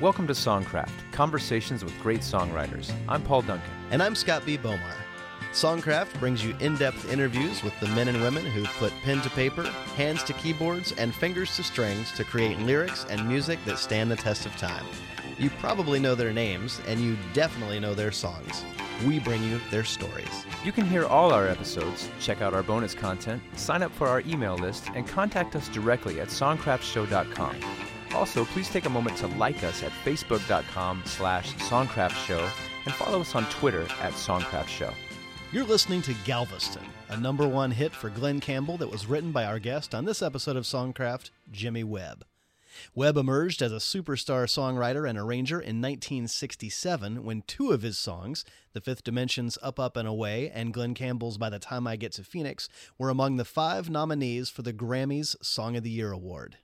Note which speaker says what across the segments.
Speaker 1: Welcome to Songcraft, conversations with great songwriters. I'm Paul Duncan.
Speaker 2: And I'm Scott B. Bomar. Songcraft brings you in depth interviews with the men and women who put pen to paper, hands to keyboards, and fingers to strings to create lyrics and music that stand the test of time. You probably know their names, and you definitely know their songs. We bring you their stories.
Speaker 1: You can hear all our episodes, check out our bonus content, sign up for our email list, and contact us directly at songcraftshow.com. Also, please take a moment to like us at facebook.com slash songcraftshow and follow us on Twitter at songcraftshow.
Speaker 2: You're listening to Galveston, a number one hit for Glen Campbell that was written by our guest on this episode of Songcraft, Jimmy Webb. Webb emerged as a superstar songwriter and arranger in 1967 when two of his songs, The Fifth Dimension's Up, Up, and Away and Glen Campbell's By the Time I Get to Phoenix, were among the five nominees for the Grammys Song of the Year award.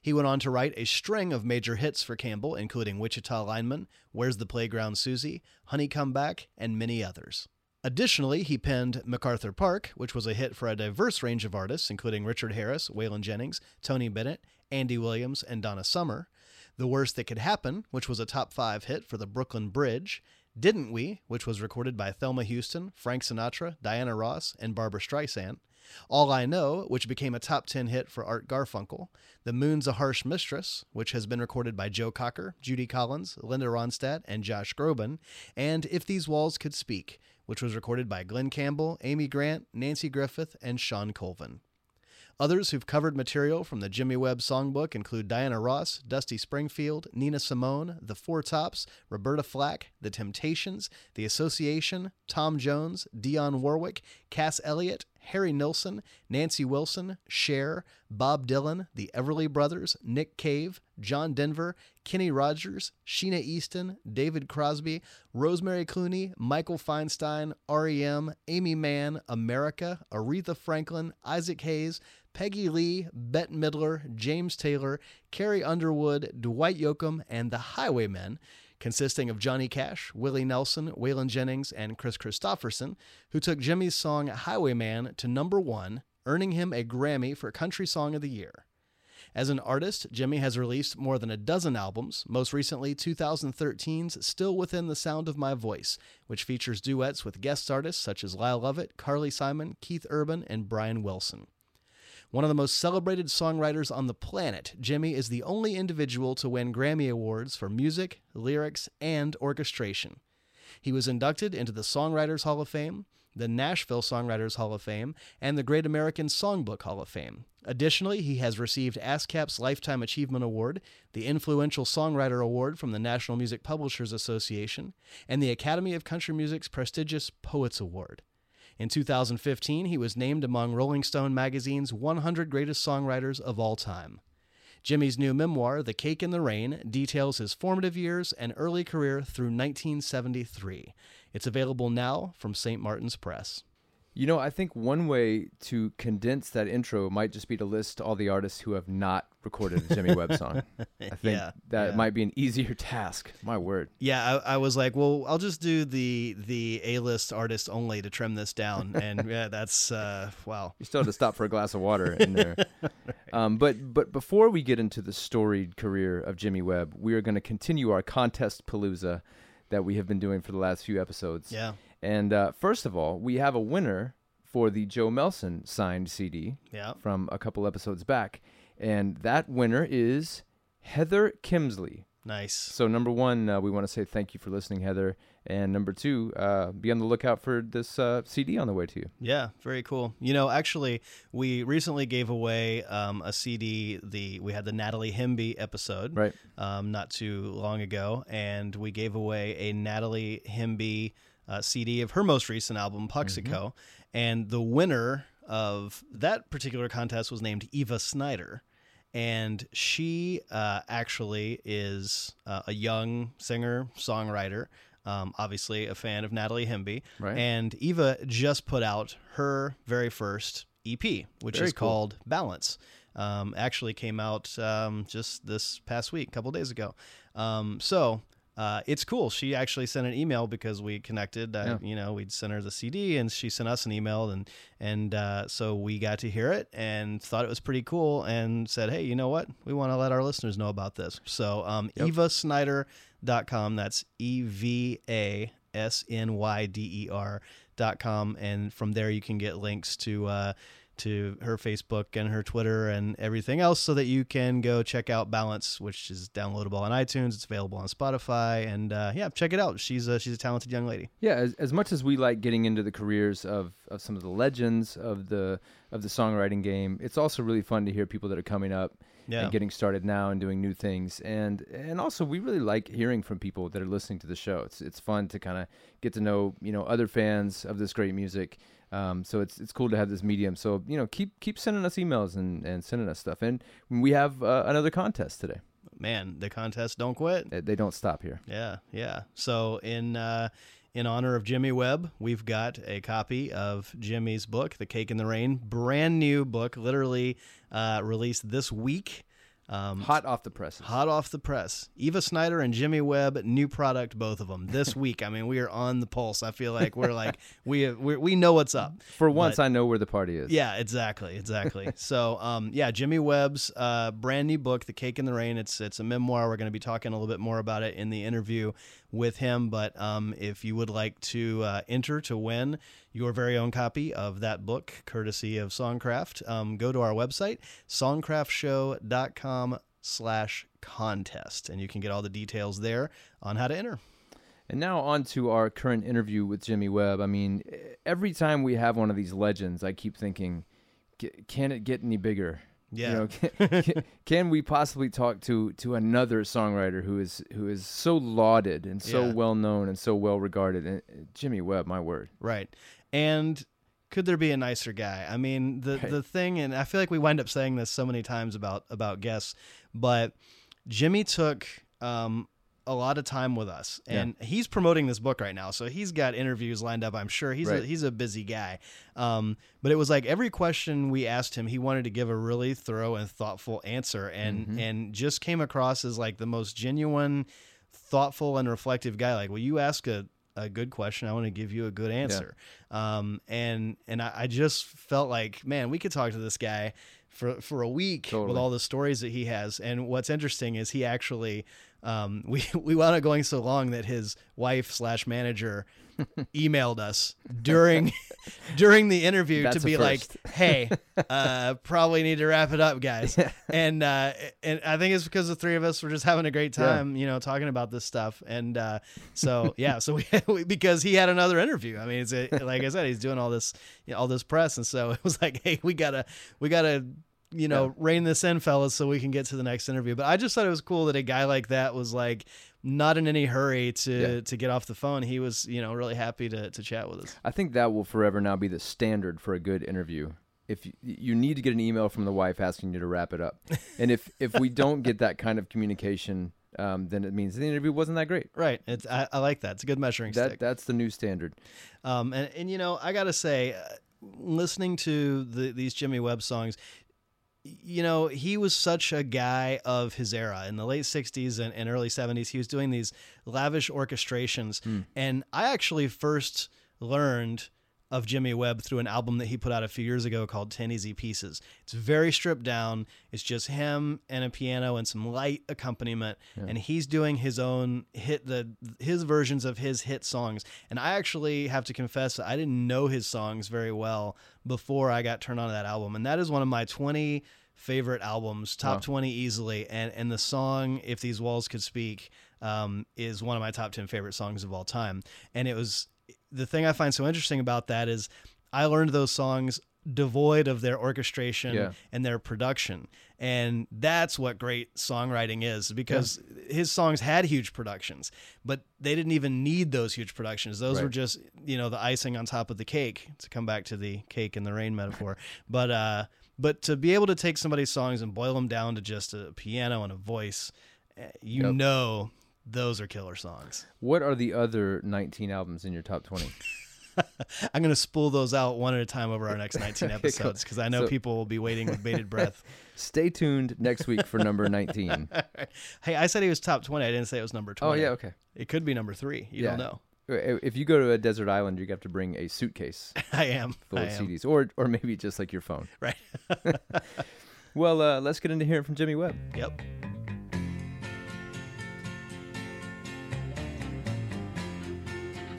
Speaker 2: He went on to write a string of major hits for Campbell, including Wichita Lineman, Where's the Playground Susie, Honey Come Back, and many others. Additionally, he penned MacArthur Park, which was a hit for a diverse range of artists, including Richard Harris, Waylon Jennings, Tony Bennett, Andy Williams, and Donna Summer. The Worst That Could Happen, which was a top five hit for the Brooklyn Bridge. Didn't We, which was recorded by Thelma Houston, Frank Sinatra, Diana Ross, and Barbra Streisand. All I Know, which became a top 10 hit for Art Garfunkel, The Moon's a Harsh Mistress, which has been recorded by Joe Cocker, Judy Collins, Linda Ronstadt, and Josh Groban, and If These Walls Could Speak, which was recorded by Glen Campbell, Amy Grant, Nanci Griffith, and Shawn Colvin. Others who've covered material from the Jimmy Webb songbook include Diana Ross, Dusty Springfield, Nina Simone, The Four Tops, Roberta Flack, The Temptations, The Association, Tom Jones, Dionne Warwick, Cass Elliot, Harry Nilsson, Nancy Wilson, Cher, Bob Dylan, the Everly Brothers, Nick Cave, John Denver, Kenny Rogers, Sheena Easton, David Crosby, Rosemary Clooney, Michael Feinstein, REM, Aimee Mann, America, Aretha Franklin, Isaac Hayes, Peggy Lee, Bette Midler, James Taylor, Carrie Underwood, Dwight Yoakam, and the Highwaymen consisting of Johnny Cash, Willie Nelson, Waylon Jennings, and Kris Kristofferson, who took Jimmy's song Highwayman to number one, earning him a Grammy for Country Song of the Year. As an artist, Jimmy has released more than a dozen albums, most recently 2013's Still Within the Sound of My Voice, which features duets with guest artists such as Lyle Lovett, Carly Simon, Keith Urban, and Brian Wilson. One of the most celebrated songwriters on the planet, Jimmy is the only individual to win Grammy Awards for music, lyrics, and orchestration. He was inducted into the Songwriters Hall of Fame, the Nashville Songwriters Hall of Fame, and the Great American Songbook Hall of Fame. Additionally, he has received ASCAP's Lifetime Achievement Award, the Influential Songwriter Award from the National Music Publishers Association, and the Academy of Country Music's prestigious Poets Award. In 2015, he was named among Rolling Stone magazine's 100 greatest songwriters of all time. Jimmy's new memoir, The Cake in the Rain, details his formative years and early career through 1973. It's available now from St. Martin's Press.
Speaker 1: You know, I think one way to condense that intro might just be to list all the artists who have not recorded a Jimmy Webb song. I think
Speaker 2: Yeah,
Speaker 1: that
Speaker 2: yeah.
Speaker 1: might be an easier task. My word.
Speaker 2: Yeah, I, I was like, well, I'll just do the the A list artists only to trim this down, and yeah, that's uh, wow.
Speaker 1: You still have to stop for a glass of water in there. um, but but before we get into the storied career of Jimmy Webb, we are going to continue our contest palooza that we have been doing for the last few episodes.
Speaker 2: Yeah,
Speaker 1: And uh, first of all, we have a winner for the Joe Melson signed CD
Speaker 2: yeah.
Speaker 1: from a couple episodes back, and that winner is Heather Kimsley.
Speaker 2: Nice.
Speaker 1: So number one, uh, we want to say thank you for listening, Heather, and number two, uh, be on the lookout for this uh, CD on the way to you.
Speaker 2: Yeah, very cool. You know, actually, we recently gave away um, a CD. The we had the Natalie Hemby episode,
Speaker 1: Right.
Speaker 2: Um, not too long ago, and we gave away a Natalie Hemby uh, CD of her most recent album, Puxico, and the winner of that particular contest was named Eva Snyder. And she uh, actually is uh, a young singer songwriter, um, obviously a fan of Natalie Hemby.
Speaker 1: Right.
Speaker 2: And Eva just put out her very first EP, which
Speaker 1: Very
Speaker 2: is
Speaker 1: cool.
Speaker 2: called Balance. Um, actually came out um, just this past week, a couple days ago. Um, so uh, it's cool. She actually sent an email because we connected. Uh,
Speaker 1: Yeah.
Speaker 2: You know, we'd sent her the CD, and she sent us an email, and and uh, so we got to hear it and thought it was pretty cool, and said, hey, you know what? We want to let our listeners know about this. So um,
Speaker 1: Yep.
Speaker 2: evasnyder.com. That's E V A S N Y D E R dot com, and from there you can get links to. To her Facebook and her Twitter and everything else so that you can go check out Balance, which is downloadable on iTunes. It's available on Spotify. And uh, yeah, check it out. She's a, she's a talented young lady.
Speaker 1: Yeah, as, as much as we like getting into the careers of, of some of the legends of the of the songwriting game, it's also really fun to hear people that are coming up
Speaker 2: Yeah.
Speaker 1: and getting started now and doing new things. And and also we really like hearing from people that are listening to the show. It's it's fun to kind of get to know you know other fans of this great music. Um, so it's it's cool to have this medium. So you know keep keep sending us emails and, and sending us stuff. And we have uh, another contest today.
Speaker 2: Man, the contest don't quit.
Speaker 1: They- They don't stop here.
Speaker 2: Yeah, yeah. So in uh, in honor of Jimmy Webb, we've got a copy of Jimmy's book, The Cake in the Rain, brand new book, literally uh, released this week. Um,
Speaker 1: Hot off the presses.
Speaker 2: Hot off the press. Eva Snyder and Jimmy Webb, new product, both of them this week. I mean, we are on the pulse. I feel like we're like we we we know what's up.
Speaker 1: For once,
Speaker 2: But-
Speaker 1: I know where the party is.
Speaker 2: Yeah, exactly, exactly. so, um, yeah, Jimmy Webb's uh, brand new book, "The Cake in the Rain." It's it's a memoir. We're going to be talking a little bit more about it in the interview with him. But um, if you would like to uh, enter to win your very own copy of that book, courtesy of Songcraft, um, go to our website songcraftshow.com slash contest and you can get all the details there on how to enter
Speaker 1: And now on to our current interview with Jimmy Webb. I mean, every time we have one of these legends, I keep thinking, can it get any bigger?
Speaker 2: Yeah.
Speaker 1: You know, can, can, can we possibly talk to to another songwriter who is who is so lauded and so
Speaker 2: Yeah.
Speaker 1: well known and so well regarded? And uh, Jimmy Webb, my word.
Speaker 2: Right. And could there be a nicer guy? I mean, the
Speaker 1: Right.
Speaker 2: the thing, and I feel like we wind up saying this so many times about about guests, but Jimmy took um, a lot of time with us,
Speaker 1: Yeah.
Speaker 2: and he's promoting this book right now, so he's got interviews lined up. I'm sure he's a, he's a busy guy. Um, but it was like every question we asked him, he wanted to give a really thorough and thoughtful answer, and
Speaker 1: Mhm.
Speaker 2: and just came across as like the most genuine, thoughtful, and reflective guy. Like, well, you ask a a good question, I want to give you a good answer. Um, and and I, I just felt like, man, we could talk to this guy for for a week with all the stories that he has. And what's interesting is he actually, um, we we wound up going so long that his wife slash manager emailed us during during the interview
Speaker 1: That's
Speaker 2: to be like, hey, uh, probably need to wrap it up, guys. and uh, and I think it's because the three of us were just having a great
Speaker 1: Yeah.
Speaker 2: time, you know, talking about this stuff. And uh, so yeah, so we, we because he had another interview. I mean, it's a, like I said, he's doing all this you know, all this press, and so it was like, hey, we gotta we gotta you know
Speaker 1: Yeah.
Speaker 2: rein this in, fellas, so we can get to the next interview. But I just thought it was cool that a guy like that was like not in any hurry to
Speaker 1: Yeah.
Speaker 2: to get off the phone. He was you know really happy to to chat with us.
Speaker 1: I think that will forever now be the standard for a good interview. If you, you need to get an email from the wife asking you to wrap it up, and if if we don't get that kind of communication, um, then it means the interview wasn't that great.
Speaker 2: Right. It's I, I like that. It's a good measuring
Speaker 1: That
Speaker 2: stick.
Speaker 1: that's the new standard.
Speaker 2: Um, and, and you know, I gotta say, uh, listening to the, these Jimmy Webb songs, you know, he was such a guy of his era in the late '60s and, and early '70s. He was doing these lavish orchestrations,
Speaker 1: Hmm.
Speaker 2: and I actually first learned of Jimmy Webb through an album that he put out a few years ago called 10 Easy Pieces. It's very stripped down. It's just him and a piano and some light accompaniment
Speaker 1: Yeah.
Speaker 2: and he's doing his own hit the his versions of his hit songs. And I actually have to confess that I didn't know his songs very well before I got turned on to that album. And that is one of my 20 favorite albums, top
Speaker 1: Wow.
Speaker 2: 20 easily. And and the song If These Walls Could Speak um, is one of my top 10 favorite songs of all time. And it was the thing I find so interesting about that is I learned those songs devoid of their orchestration
Speaker 1: Yeah.
Speaker 2: and their production. And that's what great songwriting is because his songs had huge productions, but they didn't even need those huge productions. Those were just, you know, the icing on top of the cake to come back to the cake and the rain metaphor. but uh but to be able to take somebody's songs and boil them down to just a piano and a voice, eh, you
Speaker 1: Yep.
Speaker 2: know those are killer songs.
Speaker 1: What are the other 19 albums in your top 20?
Speaker 2: I'm going to spool those out one at a time over our next 19 episodes because I know
Speaker 1: So-
Speaker 2: people will be waiting with bated breath.
Speaker 1: Stay tuned next week for number 19.
Speaker 2: hey, I said he was top 20. I didn't say it was number 20.
Speaker 1: oh, yeah, okay.
Speaker 2: It could be number three. You
Speaker 1: Yeah.
Speaker 2: don't know.
Speaker 1: If you go to a desert island, you have to bring a suitcase
Speaker 2: I am.
Speaker 1: full
Speaker 2: I
Speaker 1: of
Speaker 2: am.
Speaker 1: CDs, or or maybe just like your phone.
Speaker 2: Right.
Speaker 1: Well, uh, let's get into hearing from Jimmy Webb.
Speaker 2: Yep.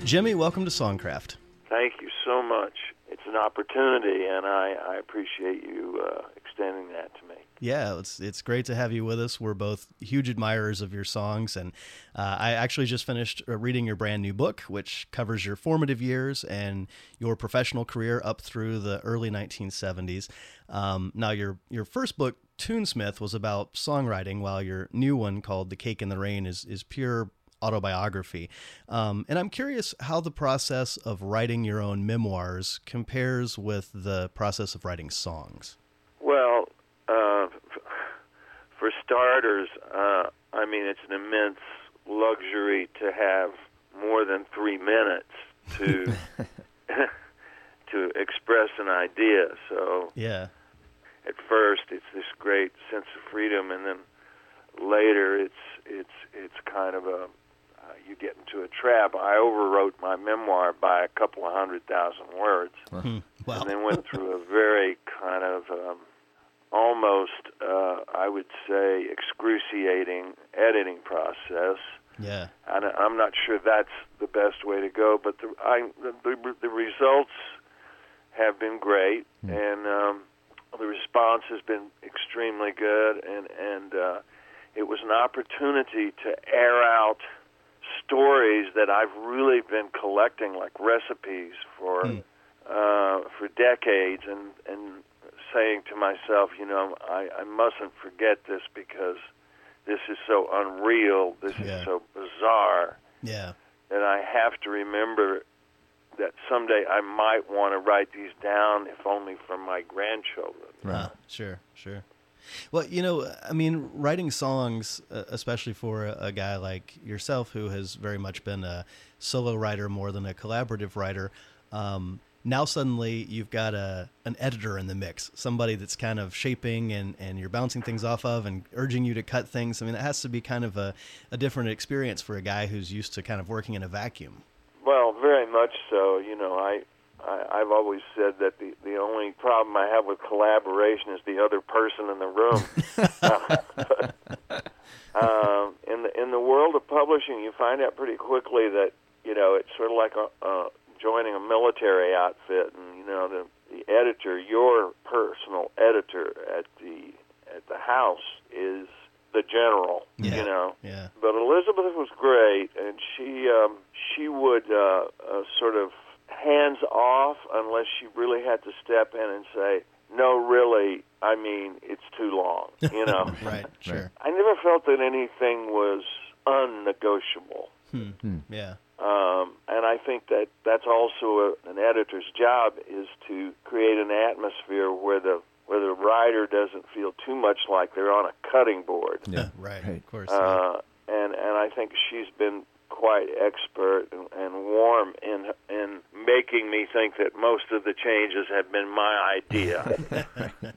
Speaker 2: Jimmy, welcome to Songcraft.
Speaker 3: Thank you so much. It's an opportunity, and I, I appreciate you uh, extending that to me.
Speaker 2: Yeah, it's it's great to have you with us. We're both huge admirers of your songs, and uh, I actually just finished uh, reading your brand new book, which covers your formative years and your professional career up through the early 1970s. Um, now, your your first book, Tunesmith, was about songwriting, while your new one, called The Cake in the Rain, is is pure autobiography. Um, and I'm curious how the process of writing your own memoirs compares with the process of writing songs.
Speaker 3: Well, uh, for starters, uh, I mean, it's an immense luxury to have more than three minutes to to express an idea. So
Speaker 2: Yeah.
Speaker 3: at first, it's this great sense of freedom, and then later, it's it's it's kind of a you get into a trap. I overwrote my memoir by a couple of hundred thousand words,
Speaker 2: Hmm. Wow.
Speaker 3: and then went through a very kind of um, almost, uh, I would say, excruciating editing process.
Speaker 2: Yeah.
Speaker 3: And I'm not sure that's the best way to go, but the I, the, the, the results have been great, and um, the response has been extremely good, and and uh, it was an opportunity to air out stories that I've really been collecting, like recipes for
Speaker 2: Hmm.
Speaker 3: uh, for decades, and and saying to myself, you know, I, I mustn't forget this because this is so unreal, this
Speaker 2: Yeah.
Speaker 3: is so bizarre
Speaker 2: Yeah.
Speaker 3: that I have to remember that someday I might want to write these down, if only for my grandchildren.
Speaker 2: Uh, sure, sure. Well, you know, I mean, writing songs, uh, especially for a, a guy like yourself who has very much been a solo writer more than a collaborative writer, um, now suddenly you've got a an editor in the mix, somebody that's kind of shaping and, and you're bouncing things off of and urging you to cut things. I mean, it has to be kind of a, a different experience for a guy who's used to kind of working in a vacuum.
Speaker 3: Well, very much so. You know, I, I I've always said that the the only problem I have with collaboration is the other person in the room. um, in the in the world of publishing, you find out pretty quickly that you know it's sort of like a, uh, joining a military outfit, and you know the the editor, your personal editor at the at the house, is the general.
Speaker 2: Yeah.
Speaker 3: You know,
Speaker 2: Yeah.
Speaker 3: but Elizabeth was great, and she um, she would uh, uh, sort of hands off unless she really had to step in and say, "No, really, I mean, it's too long." You know,
Speaker 2: Right. Sure.
Speaker 3: I never felt that anything was unnegotiable,
Speaker 2: Hmm. Yeah.
Speaker 3: um, and I think that that's also a, an editor's job is to create an atmosphere where the where the writer doesn't feel too much like they're on a cutting board.
Speaker 1: Yeah.
Speaker 2: right.
Speaker 1: Right.
Speaker 2: Of course. yeah.
Speaker 3: uh, and and I think she's been quite expert and, and warm in in making me think that most of the changes have been my idea.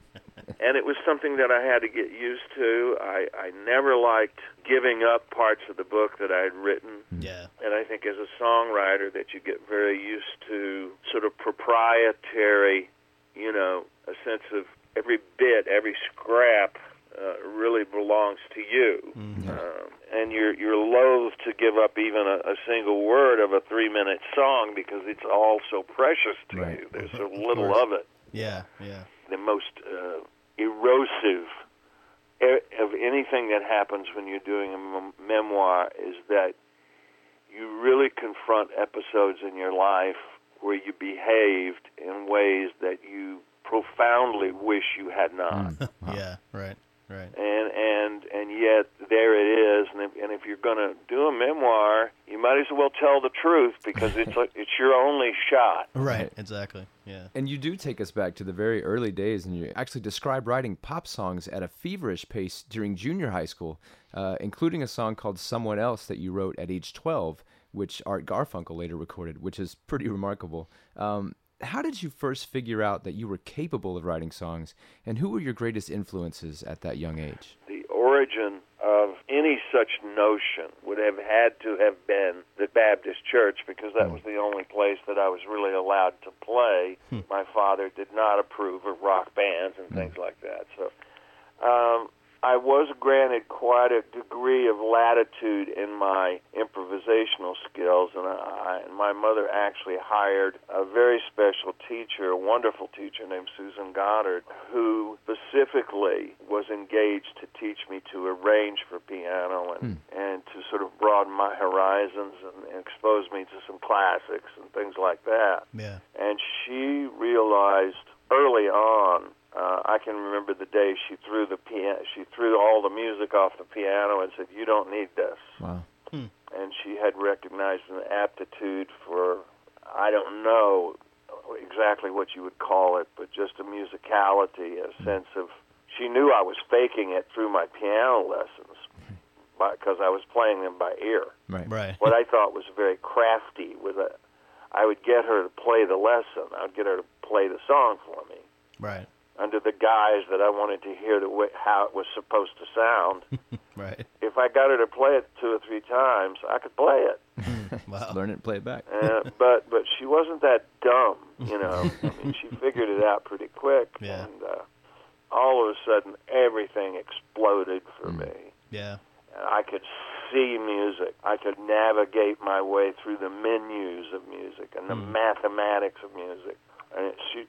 Speaker 3: and it was something that I had to get used to. I I never liked giving up parts of the book that I had written.
Speaker 2: yeah.
Speaker 3: And I think as a songwriter that you get very used to sort of proprietary, you know, a sense of every bit, every scrap uh, really belongs to you.
Speaker 2: Mhm.
Speaker 3: Um, and you're you're loath to give up even a, a single word of a three minute song because it's all so precious to
Speaker 1: Right.
Speaker 3: you. There's so little
Speaker 2: course.
Speaker 3: of it.
Speaker 2: Yeah. Yeah.
Speaker 3: The most uh, erosive of anything that happens when you're doing a mem- memoir is that you really confront episodes in your life where you behaved in ways that you profoundly wish you had not
Speaker 2: Yeah. Right. Right.
Speaker 3: and and and yet there it is and if, and if you're going to do a memoir you might as well tell the truth because it's like it's your only shot
Speaker 2: Right. Exactly. Yeah.
Speaker 1: And you do take us back to the very early days, and you actually describe writing pop songs at a feverish pace during junior high school, uh, including a song called Someone Else that you wrote at age 12, which Art Garfunkel later recorded, which is pretty remarkable. Um, how did you first figure out that you were capable of writing songs, and who were your greatest influences at that young age?
Speaker 3: The origin of any such notion would have had to have been the Baptist church because that was hmm. the only place that I was really allowed to play. Hmm. My father did not approve of rock bands and hmm. things like that. So um, I was granted quite a degree of latitude in my improvisational skills, and, I, and my mother actually hired a very special teacher, a wonderful teacher named Susan Goddard, who specifically was engaged to teach me to arrange for piano and, hmm. and to sort of broaden my horizons and, and expose me to some classics and things like that.
Speaker 2: Yeah.
Speaker 3: And she realized early on uh, I can remember the day she threw the piano. She threw all the music off the piano and said, "You don't need this."
Speaker 1: Wow.
Speaker 3: And she had recognized an aptitude for, I don't know exactly what you would call it, but just a musicality, a sense of. She knew I was faking it through my piano lessons, because I was playing them by ear.
Speaker 1: Right.
Speaker 2: Right.
Speaker 3: What I thought was very crafty with a. I would get her to play the lesson. I would get her to play the song for me
Speaker 2: Right.
Speaker 3: Under the guise that I wanted to hear the way, how it was supposed to sound.
Speaker 2: Right.
Speaker 3: if I got her to play it two or three times, I could play it.
Speaker 2: Wow.
Speaker 1: Learn it and play it back.
Speaker 3: Uh, but but she wasn't that dumb, you know. I mean, she figured it out pretty quick,
Speaker 2: Yeah.
Speaker 3: and uh, all of a sudden, everything exploded for
Speaker 1: Mm.
Speaker 3: me.
Speaker 2: Yeah.
Speaker 3: And I could see music. I could navigate my way through the menus of music and the
Speaker 2: Mm.
Speaker 3: mathematics of music. And it, she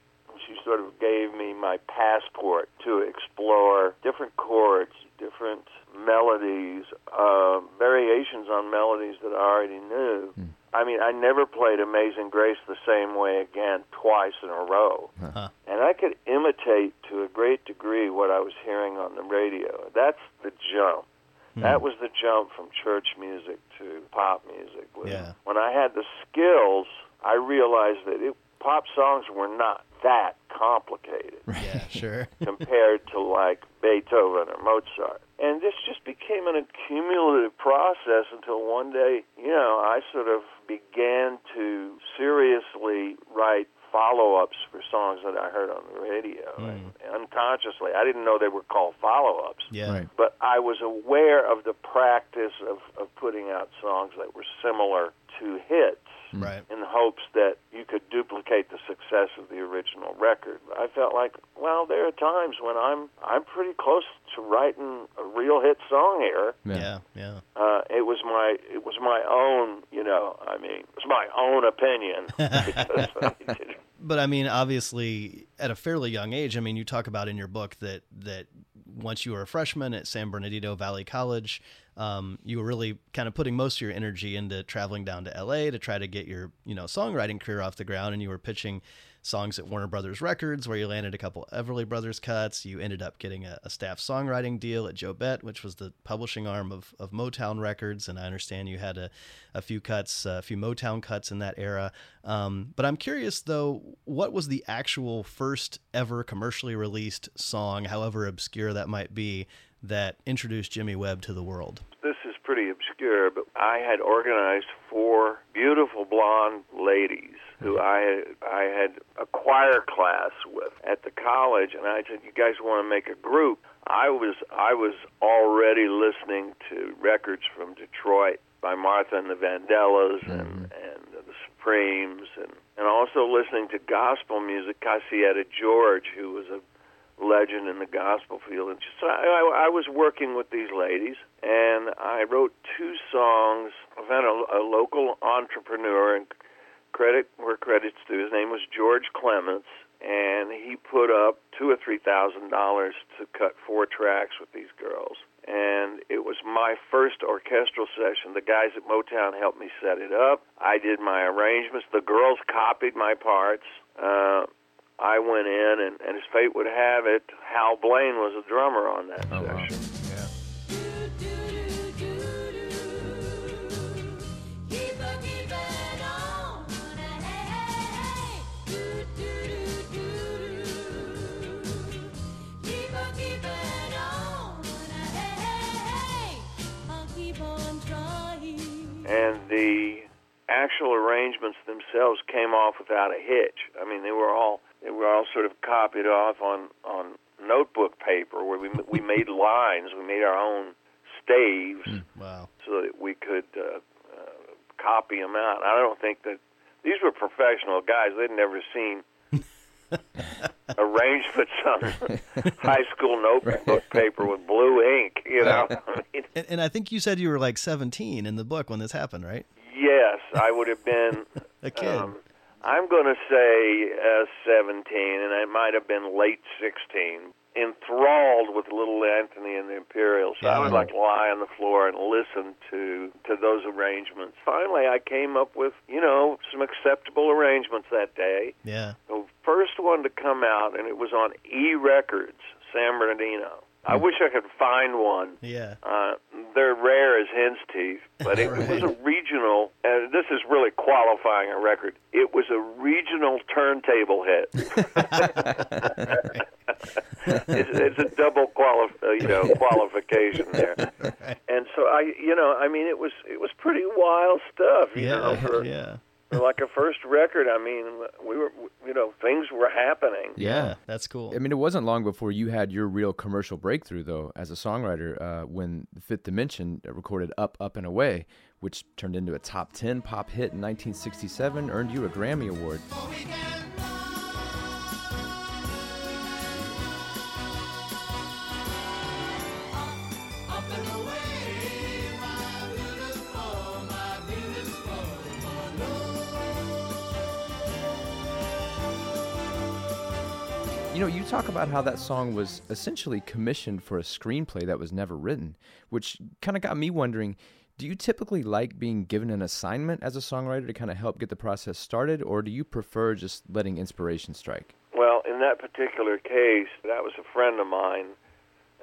Speaker 3: she sort of gave me my passport to explore different chords, different melodies, uh, variations on melodies that I already knew. I mean, I never played Amazing Grace the same way again twice in a row.
Speaker 2: Huh.
Speaker 3: And I could imitate to a great degree what I was hearing on the radio. That's the jump. That was the jump from church music to pop music.
Speaker 2: Yeah.
Speaker 3: When I had the skills, I realized that it, pop songs were not that complicated
Speaker 2: Yeah. Sure.
Speaker 3: compared to like Beethoven or Mozart. And this just became an accumulative process until one day, you know, I sort of began to seriously write follow-ups for songs that I heard on the radio hmm. and unconsciously. I didn't know they were called follow-ups
Speaker 2: Yeah.
Speaker 1: Right.
Speaker 3: but I was aware of the practice of, of putting out songs that were similar to hits
Speaker 2: Right.
Speaker 3: in hopes that you could duplicate the success of the original record. I felt like, well, there are times when I'm I'm pretty close to writing a real hit song here.
Speaker 2: Yeah. Yeah.
Speaker 3: Uh, it was my it was my own, you know, I mean, it was my own opinion because I did
Speaker 2: But I mean, obviously, at a fairly young age, I mean, you talk about in your book that that once you were a freshman at San Bernardino Valley College, um, you were really kind of putting most of your energy into traveling down to LA to try to get your you know songwriting career off the ground, and you were pitching songs at Warner Brothers Records, where you landed a couple Everly Brothers cuts. You ended up getting a, a staff songwriting deal at Jobete, which was the publishing arm of, of Motown Records, and I understand you had a, a few cuts, a few Motown cuts in that era. Um, but I'm curious though, what was the actual first ever commercially released song, however obscure that might be, that introduced Jimmy Webb to the world?
Speaker 3: this is pretty obscure, but I had organized four beautiful blonde ladies who I had, I had a choir class with at the college, and I said, "You guys want to make a group?" I was I was already listening to records from Detroit by Martha and the Vandellas and mm-hmm. and the Supremes, and and also listening to gospel music. Cassietta George, who was a legend in the gospel field. And just I, I, was working with these ladies, and I wrote two songs. Found a, a local entrepreneur, and credit where credit's due. His name was George Clements, and he put up two or three thousand dollars to cut four tracks with these girls. And it was my first orchestral session. The guys at Motown helped me set it up. I did my arrangements. The girls copied my parts. Uh, I went in, and, and as fate would have it, Hal Blaine was a drummer on that
Speaker 1: Oh,
Speaker 3: session.
Speaker 1: Yeah.
Speaker 3: And the actual arrangements themselves came off without a hitch. I mean, they were all they were all sort of copied off on on notebook paper where we we made lines, we made our own staves,
Speaker 2: Wow.
Speaker 3: so that we could uh, uh, copy them out. I don't think that these were professional guys. They'd never seen arrangements on high school notebook paper with blue ink. You know, I mean,
Speaker 2: And, and I think you said you were like 17 in the book when this happened, right?
Speaker 3: yes, I would have been.
Speaker 2: A kid.
Speaker 3: Um, I'm going to say uh, 17, and I might have been late 16. Enthralled with Little Anthony and the Imperials, so I would like lie on the floor and listen to to those arrangements. Finally, I came up with you know some acceptable arrangements that day.
Speaker 2: yeah.
Speaker 3: The first one to come out, and it was on E Records, San Bernardino. I wish I could find one.
Speaker 2: Yeah.
Speaker 3: Uh, they're rare as hen's teeth, but it was a regional, and this is really qualifying a record. It was a regional turntable hit. it's, it's a double quali- uh, you know, qualification there. And so I, you know, I mean, it was it was pretty wild stuff. You know,
Speaker 2: Yeah.
Speaker 3: for,
Speaker 2: Yeah.
Speaker 3: For like a first record. I mean, we were, you know, things were happening.
Speaker 1: Yeah.
Speaker 2: That's cool.
Speaker 1: I mean, it wasn't long before you had your real commercial breakthrough, though, as a songwriter, uh, when Fifth Dimension recorded "Up, Up and Away," which turned into a top ten pop hit in 1967, earned you a Grammy award. You know, you talk about how that song was essentially commissioned for a screenplay that was never written, which kind of got me wondering do you typically like being given an assignment as a songwriter to kind of help get the process started, or do you prefer just letting inspiration strike?
Speaker 3: Well, in that particular case, that was a friend of mine,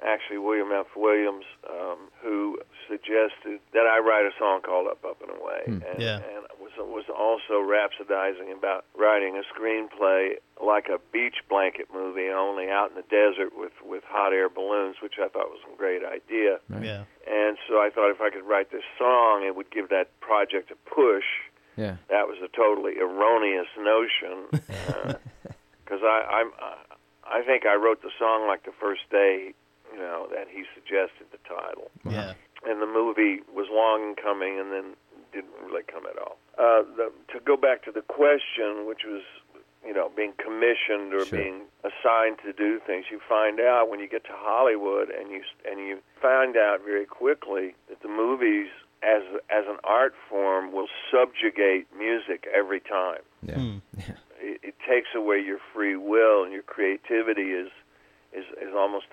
Speaker 3: actually William F. Williams, um, who suggested that I write a song called "Up, Up and Away," and,
Speaker 2: Yeah.
Speaker 3: and was was also rhapsodizing about writing a screenplay like a beach blanket movie, only out in the desert with with hot air balloons, which I thought was a great idea.
Speaker 1: Right.
Speaker 2: Yeah.
Speaker 3: And so I thought if I could write this song, it would give that project a push
Speaker 1: Yeah.
Speaker 3: that was a totally erroneous notion because I I'm uh, I think I wrote the song like the first day you know that he suggested the title
Speaker 2: Yeah.
Speaker 3: and the movie was long in coming and then didn't really come at all. Uh, the, to go back to the question, which was you know being commissioned or
Speaker 1: Sure.
Speaker 3: being assigned to do things, you find out when you get to Hollywood and you and you find out very quickly that the movies as as an art form will subjugate music every time.
Speaker 1: Yeah.
Speaker 2: Hmm.
Speaker 3: It, it takes away your free will and your creativity is is is almost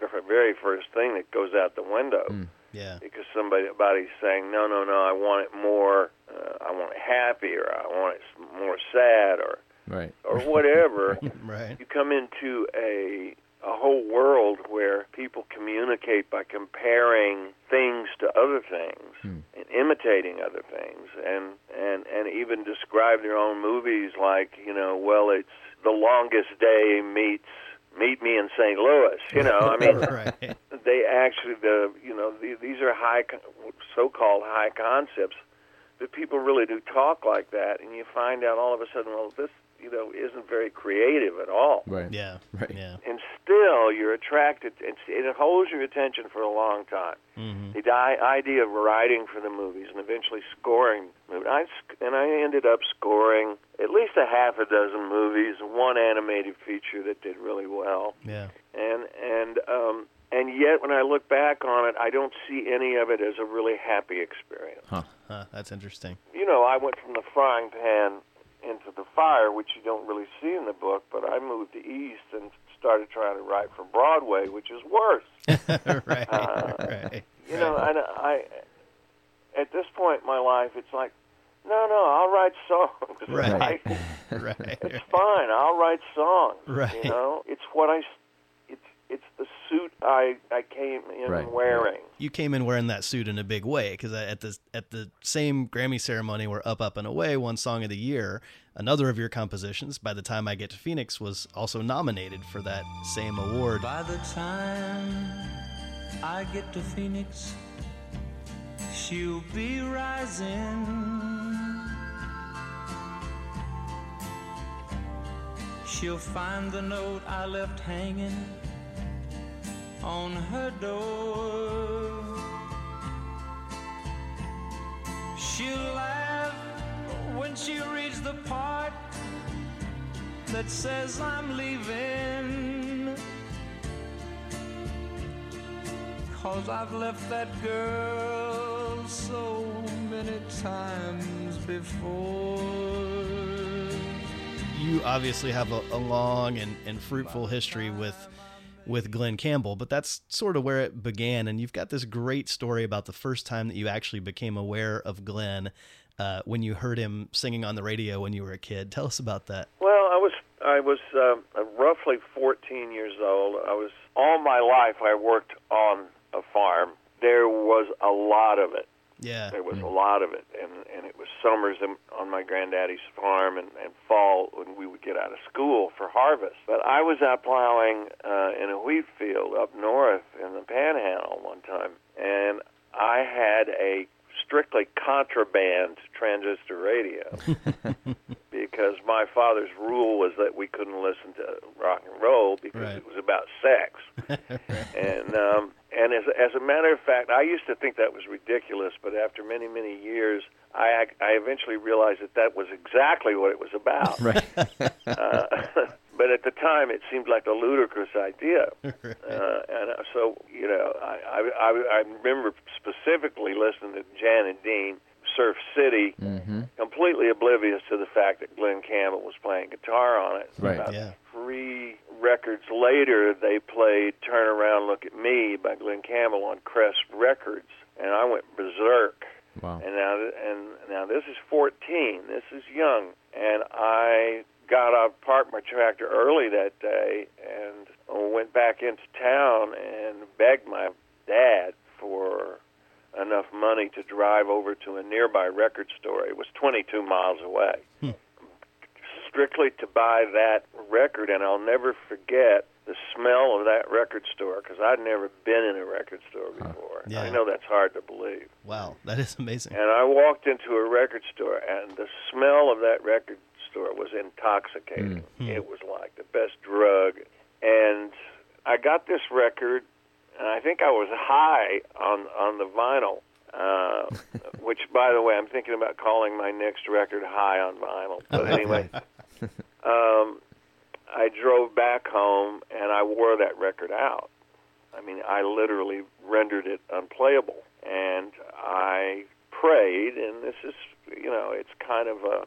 Speaker 3: the very first thing that goes out the window
Speaker 1: Mm.
Speaker 2: Yeah.
Speaker 3: because somebody somebody's saying no no no I want it more uh, I want it happier. I want it more sad or
Speaker 1: Right.
Speaker 3: or whatever
Speaker 2: Right.
Speaker 3: you come into a a whole world where people communicate by comparing things to other things
Speaker 1: Hmm.
Speaker 3: and imitating other things and and and even describe their own movies like you know well it's the longest day meets meet me in St. Louis you know I mean
Speaker 2: right.
Speaker 3: they actually the you know the, these are high so-called high concepts that people really do talk like that and you find out all of a sudden well this you know isn't very creative at all
Speaker 1: Right.
Speaker 2: Yeah.
Speaker 1: Right.
Speaker 2: Yeah.
Speaker 3: and still you're attracted it's, it holds your attention for a long time
Speaker 2: hmm
Speaker 3: the idea of writing for the movies and eventually scoring movies. I, and I ended up scoring at least a half a dozen movies one animated feature that did really well
Speaker 2: Yeah.
Speaker 3: and and um and yet when I look back on it I don't see any of it as a really happy experience
Speaker 2: Huh. Huh. That's interesting.
Speaker 3: you know I went from the frying pan into the fire which you don't really see in the book but I moved to east and started trying to write for Broadway which is worse
Speaker 2: right.
Speaker 3: Uh,
Speaker 2: right.
Speaker 3: you know and I at this point in my life it's like no no I'll write songs
Speaker 2: Right.
Speaker 3: I-
Speaker 2: Right.
Speaker 3: it's fine I'll write songs
Speaker 2: Right.
Speaker 3: you know it's what I it's the suit I, I came in
Speaker 1: right.
Speaker 3: wearing.
Speaker 2: You came in wearing that suit in a big way because at the at the same Grammy ceremony where Up Up and Away won Song of the Year, another of your compositions. By the time I get to Phoenix was also nominated for that same award.
Speaker 4: By the time I get to Phoenix, she'll be rising. She'll find the note I left hanging on her door. She'll laugh when she reads the part that says I'm leaving. Cause I've left that girl so many times before.
Speaker 2: You obviously have a, a long and, and fruitful history with with Glen Campbell, but that's sort of where it began. And you've got this great story about the first time that you actually became aware of Glen uh, when you heard him singing on the radio when you were a kid. Tell us about that.
Speaker 3: Well, I was I was um, roughly 14 years old. I was all my life I worked on a farm. There was a lot of it.
Speaker 2: Yeah.
Speaker 3: There was a lot of it, and and it was summers in, on my granddaddy's farm, and, and fall when we would get out of school for harvest. But I was out plowing uh, in a wheat field up north in the Panhandle one time, and I had a strictly contraband transistor radio because my father's rule was that we couldn't listen to rock and roll because
Speaker 2: Right.
Speaker 3: it was about sex. and um, and as as a matter of fact, I used to think that was ridiculous, but after many many years, I I eventually realized that that was exactly what it was about.
Speaker 1: Right.
Speaker 3: Uh, but at the time, it seemed like a ludicrous idea. Uh, and uh, so, you know, I, I, I, I remember specifically listening to Jan and Dean, Surf City,
Speaker 1: mm-hmm.
Speaker 3: completely oblivious to the fact that Glen Campbell was playing guitar on it.
Speaker 1: Right.
Speaker 3: About
Speaker 2: Yeah.
Speaker 3: three records later, they played "Turn Around, Look at Me" by Glen Campbell on Crest Records, and I went berserk.
Speaker 1: Wow.
Speaker 3: And now, and now this is 14. This is young, and I got out, parked my tractor early that day, and went back into town and begged my dad for enough money to drive over to a nearby record store. It was 22 miles away. Hmm. Strictly to buy that record, and I'll never forget the smell of that record store because I'd never been in a record store before.
Speaker 2: Yeah.
Speaker 3: I know that's hard to believe.
Speaker 2: Wow, that is amazing.
Speaker 3: And I walked into a record store, and the smell of that record store it was intoxicating.
Speaker 2: Mm.
Speaker 3: It was like the best drug. And I got this record, and I think I was high on on the vinyl. Uh, which, by the way, I'm thinking about calling my next record "High on Vinyl." But anyway, um, I drove back home and I wore that record out. I mean, I literally rendered it unplayable. And I prayed, and this is, you know, it's kind of a,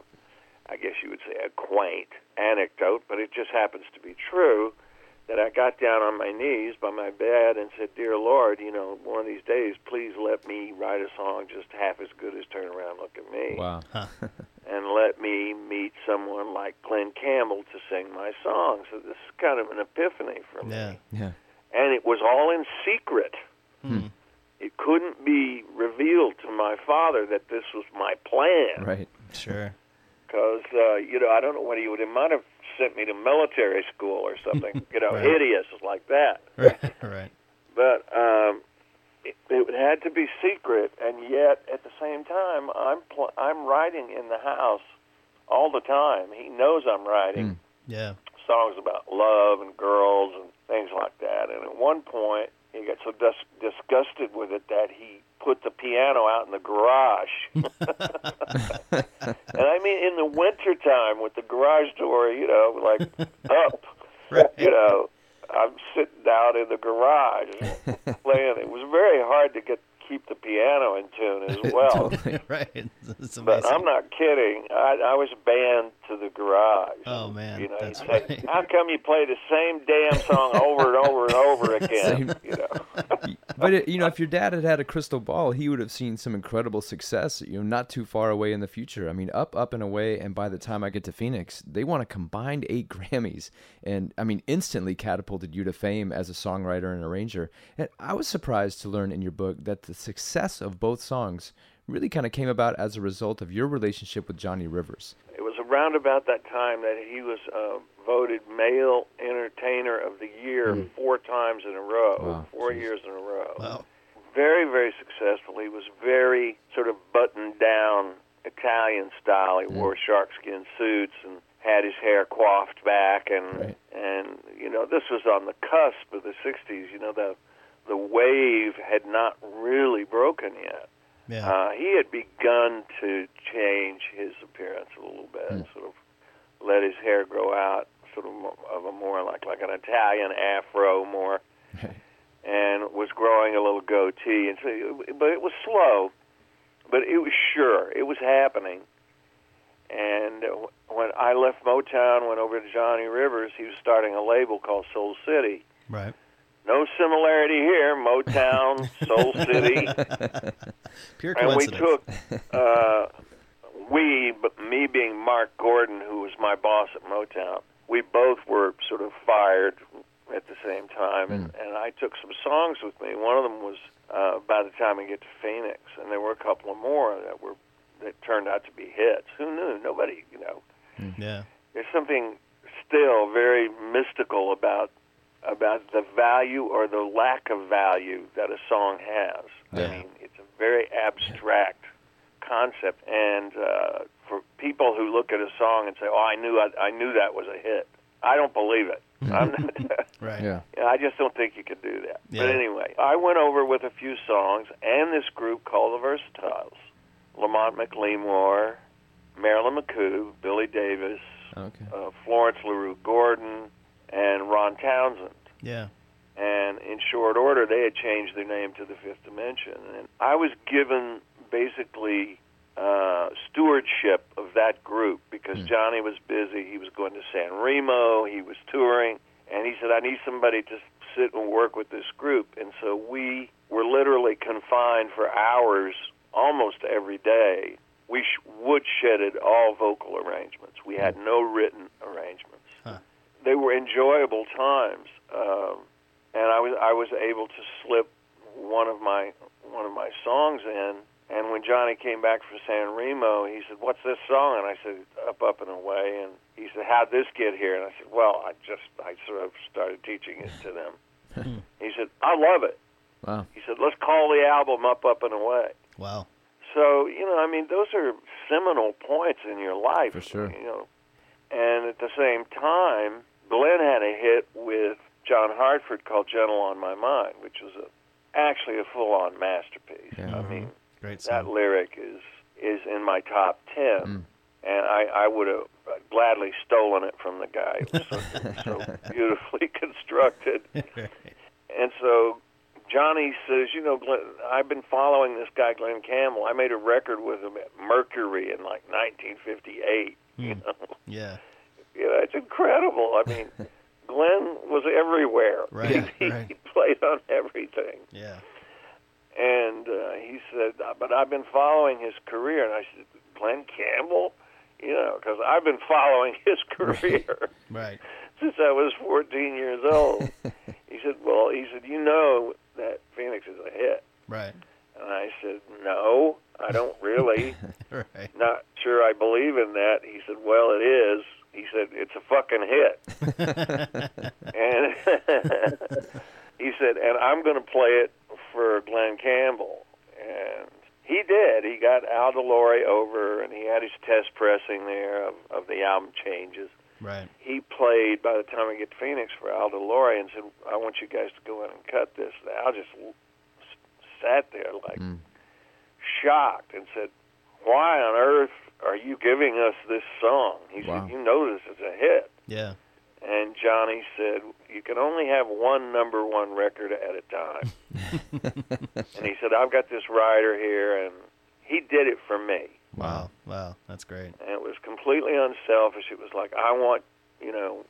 Speaker 3: I guess you would say, a quaint anecdote, but it just happens to be true. That I got down on my knees by my bed and said, "Dear Lord, you know, one of these days, please let me write a song just half as good as Turn Around, Look at Me."
Speaker 1: Wow.
Speaker 3: and let me meet someone like Glen Campbell to sing my song. So this is kind of an epiphany for me.
Speaker 2: Yeah.
Speaker 1: Yeah.
Speaker 3: And it was all in secret.
Speaker 2: Hmm.
Speaker 3: It couldn't be revealed to my father that this was my plan.
Speaker 1: Right.
Speaker 2: Sure.
Speaker 3: Because, uh, you know, I don't know what he would have might have sent me to military school or something, you know,
Speaker 2: Right.
Speaker 3: hideous like that.
Speaker 2: Right. Right.
Speaker 3: But um, it, it had to be secret, and yet at the same time, I'm pl- I'm writing in the house all the time. He knows I'm writing
Speaker 1: Mm.
Speaker 2: Yeah.
Speaker 3: songs about love and girls and things like that. And at one point, he got so dis- disgusted with it that he put the piano out in the garage. and I mean, in the wintertime with the garage door, you know, like up,
Speaker 2: Right.
Speaker 3: you know, I'm sitting down in the garage playing. It was very hard to get keep the piano in tune as well.
Speaker 1: Totally.
Speaker 2: right.
Speaker 3: But I'm not kidding. I, I was banned to the garage.
Speaker 2: Oh, man,
Speaker 3: You know,
Speaker 2: that's
Speaker 3: say,
Speaker 2: funny.
Speaker 3: how come you play the same damn song over and over and over again? You know,
Speaker 1: But it, you know, if your dad had had a crystal ball, he would have seen some incredible success. You know, not too far away in the future. I mean, up, up and away. And by the time I get to Phoenix, they want a combined eight Grammys, and I mean, instantly catapulted you to fame as a songwriter and arranger. And I was surprised to learn in your book that the success of both songs really kind of came about as a result of your relationship with Johnny Rivers.
Speaker 3: it was around about that time that he was uh, voted Male Entertainer of the Year four times in a row,
Speaker 1: Wow,
Speaker 3: four
Speaker 1: jeez.
Speaker 3: years in a row.
Speaker 2: Wow.
Speaker 3: Very, very successful. He was very sort of buttoned down Italian style. He wore sharkskin suits and had his hair coiffed back, and
Speaker 1: Right.
Speaker 3: and you know this was on the cusp of the '60s. You know the the wave had not really broken yet.
Speaker 2: Yeah.
Speaker 3: Uh, he had begun to change his appearance a little bit,
Speaker 1: Hmm.
Speaker 3: sort of let his hair grow out, sort of of a more like like an Italian afro, more, and was growing a little goatee, and so, but it was slow, but it was sure, it was happening. And when I left Motown, went over to Johnny Rivers, he was starting a label called Soul City.
Speaker 2: right.
Speaker 3: No similarity here, Motown, Soul City
Speaker 2: Pure
Speaker 3: and we took uh, we, but me being Marc Gordon, who was my boss at Motown. We both were sort of fired at the same time, and, and I took some songs with me. One of them was uh, by the time I get to Phoenix, and there were a couple of more that were that turned out to be hits. Who knew? Nobody, you know.
Speaker 2: yeah.
Speaker 3: There's something still very mystical about about the value or the lack of value that a song has.
Speaker 1: Yeah.
Speaker 3: I mean, it's a very abstract concept, and uh, for people who look at a song and say, "Oh, I knew I, I knew that was a hit," I don't believe it. I'm not,
Speaker 2: Right.
Speaker 1: Yeah.
Speaker 3: Yeah, I just don't think you could do that.
Speaker 2: Yeah.
Speaker 3: But anyway, I went over with a few songs and this group called the Versatiles. Lamonte McLemore, Marilyn McCoo, Billy Davis,
Speaker 1: Okay.
Speaker 3: uh, Florence LaRue Gordon, and Ron Townsend.
Speaker 2: Yeah.
Speaker 3: And in short order, they had changed their name to the Fifth Dimension. And I was given basically uh, stewardship of that group because Johnny was busy. He was going to San Remo. He was touring. And he said, I need somebody to sit and work with this group. And so we were literally confined for hours almost every day. We sh- woodshedded all vocal arrangements. We had no written arrangements. They were enjoyable times. Um, and I was I was able to slip one of my one of my songs in. And when Johnny came back from San Remo, he said, "What's this song?" And I said, "Up, Up and Away." And he said, "How'd this get here?" And I said, "Well, I just I sort of started teaching it to them." he said, "I love it."
Speaker 1: Wow.
Speaker 3: He said, "Let's call the album Up, Up and Away."
Speaker 2: Wow.
Speaker 3: So you know, I mean, those are seminal points in your life.
Speaker 1: For sure.
Speaker 3: You know, and at the same time, Glen had a hit with John Hartford called "Gentle on My Mind," which was a, actually a full-on masterpiece.
Speaker 1: Yeah.
Speaker 3: I mean,
Speaker 2: Great
Speaker 3: that lyric is is in my top ten,
Speaker 1: Mm.
Speaker 3: and I, I would have gladly stolen it from the guy. It was so, so beautifully constructed. And so Johnny says, you know, Glen, I've been following this guy, Glen Campbell. I made a record with him at Mercury in like 1958. You know,
Speaker 2: yeah.
Speaker 3: You know, it's incredible. I mean, Glen was everywhere.
Speaker 2: Right,
Speaker 3: he,
Speaker 2: right.
Speaker 3: he played on everything.
Speaker 2: Yeah.
Speaker 3: And uh, he said, but I've been following his career. And I said, Glen Campbell? You know, because I've been following his career
Speaker 2: Right.
Speaker 3: since I was 14 years old. he said, well, he said, you know that Phoenix is a hit.
Speaker 2: Right.
Speaker 3: And I said, no, I don't really.
Speaker 2: Right.
Speaker 3: Not sure I believe in that. He said, well, it is. He said, it's a fucking hit. and he said, and I'm going to play it for Glen Campbell. And he did. He got Al De Lory over, and he had his test pressing there of, of the album changes.
Speaker 2: Right.
Speaker 3: He played by the time I get to Phoenix for Al De Lory and said, I want you guys to go in and cut this. And Al just sat there like
Speaker 1: Mm.
Speaker 3: shocked and said, Why on earth are you giving us this song? He
Speaker 1: Wow.
Speaker 3: said, You know this is a hit.
Speaker 2: Yeah.
Speaker 3: And Johnny said, You can only have one number one record at a time. and he said, I've got this writer here, and he did it for me.
Speaker 2: Wow. Wow. That's great.
Speaker 3: And it was completely unselfish. It was like, I want, you know,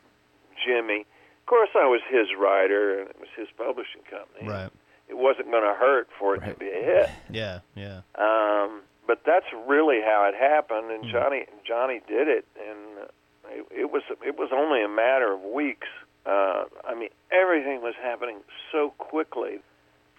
Speaker 3: Jimmy. Of course, I was his writer, and it was his publishing company.
Speaker 2: Right.
Speaker 3: It wasn't going to hurt for it
Speaker 1: Right.
Speaker 3: to be a hit.
Speaker 2: Yeah. Yeah.
Speaker 3: Um, but that's really how it happened, and Johnny Johnny did it, and uh, it, it was it was only a matter of weeks. Uh, I mean, everything was happening so quickly,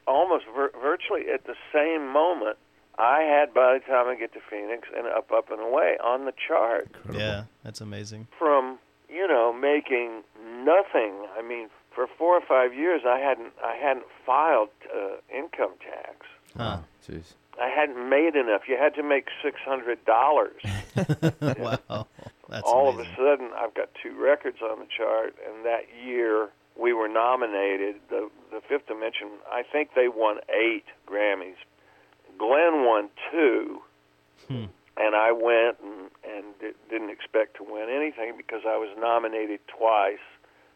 Speaker 3: almost vir- virtually at the same moment. I had by the time I get to Phoenix and up, up and away on the chart
Speaker 2: Yeah. That's amazing.
Speaker 3: from you know making nothing. I mean, for four or five years, I hadn't I hadn't filed uh, income tax.
Speaker 2: Huh.
Speaker 1: Jeez.
Speaker 3: I hadn't made enough. You had to make six hundred dollars.
Speaker 2: wow. That's
Speaker 3: all
Speaker 2: amazing.
Speaker 3: of a sudden I've got two records on the chart, and that year we were nominated. The the Fifth Dimension, I think they won eight Grammys. Glen won two,
Speaker 2: Hmm.
Speaker 3: and I went and and di- didn't expect to win anything because I was nominated twice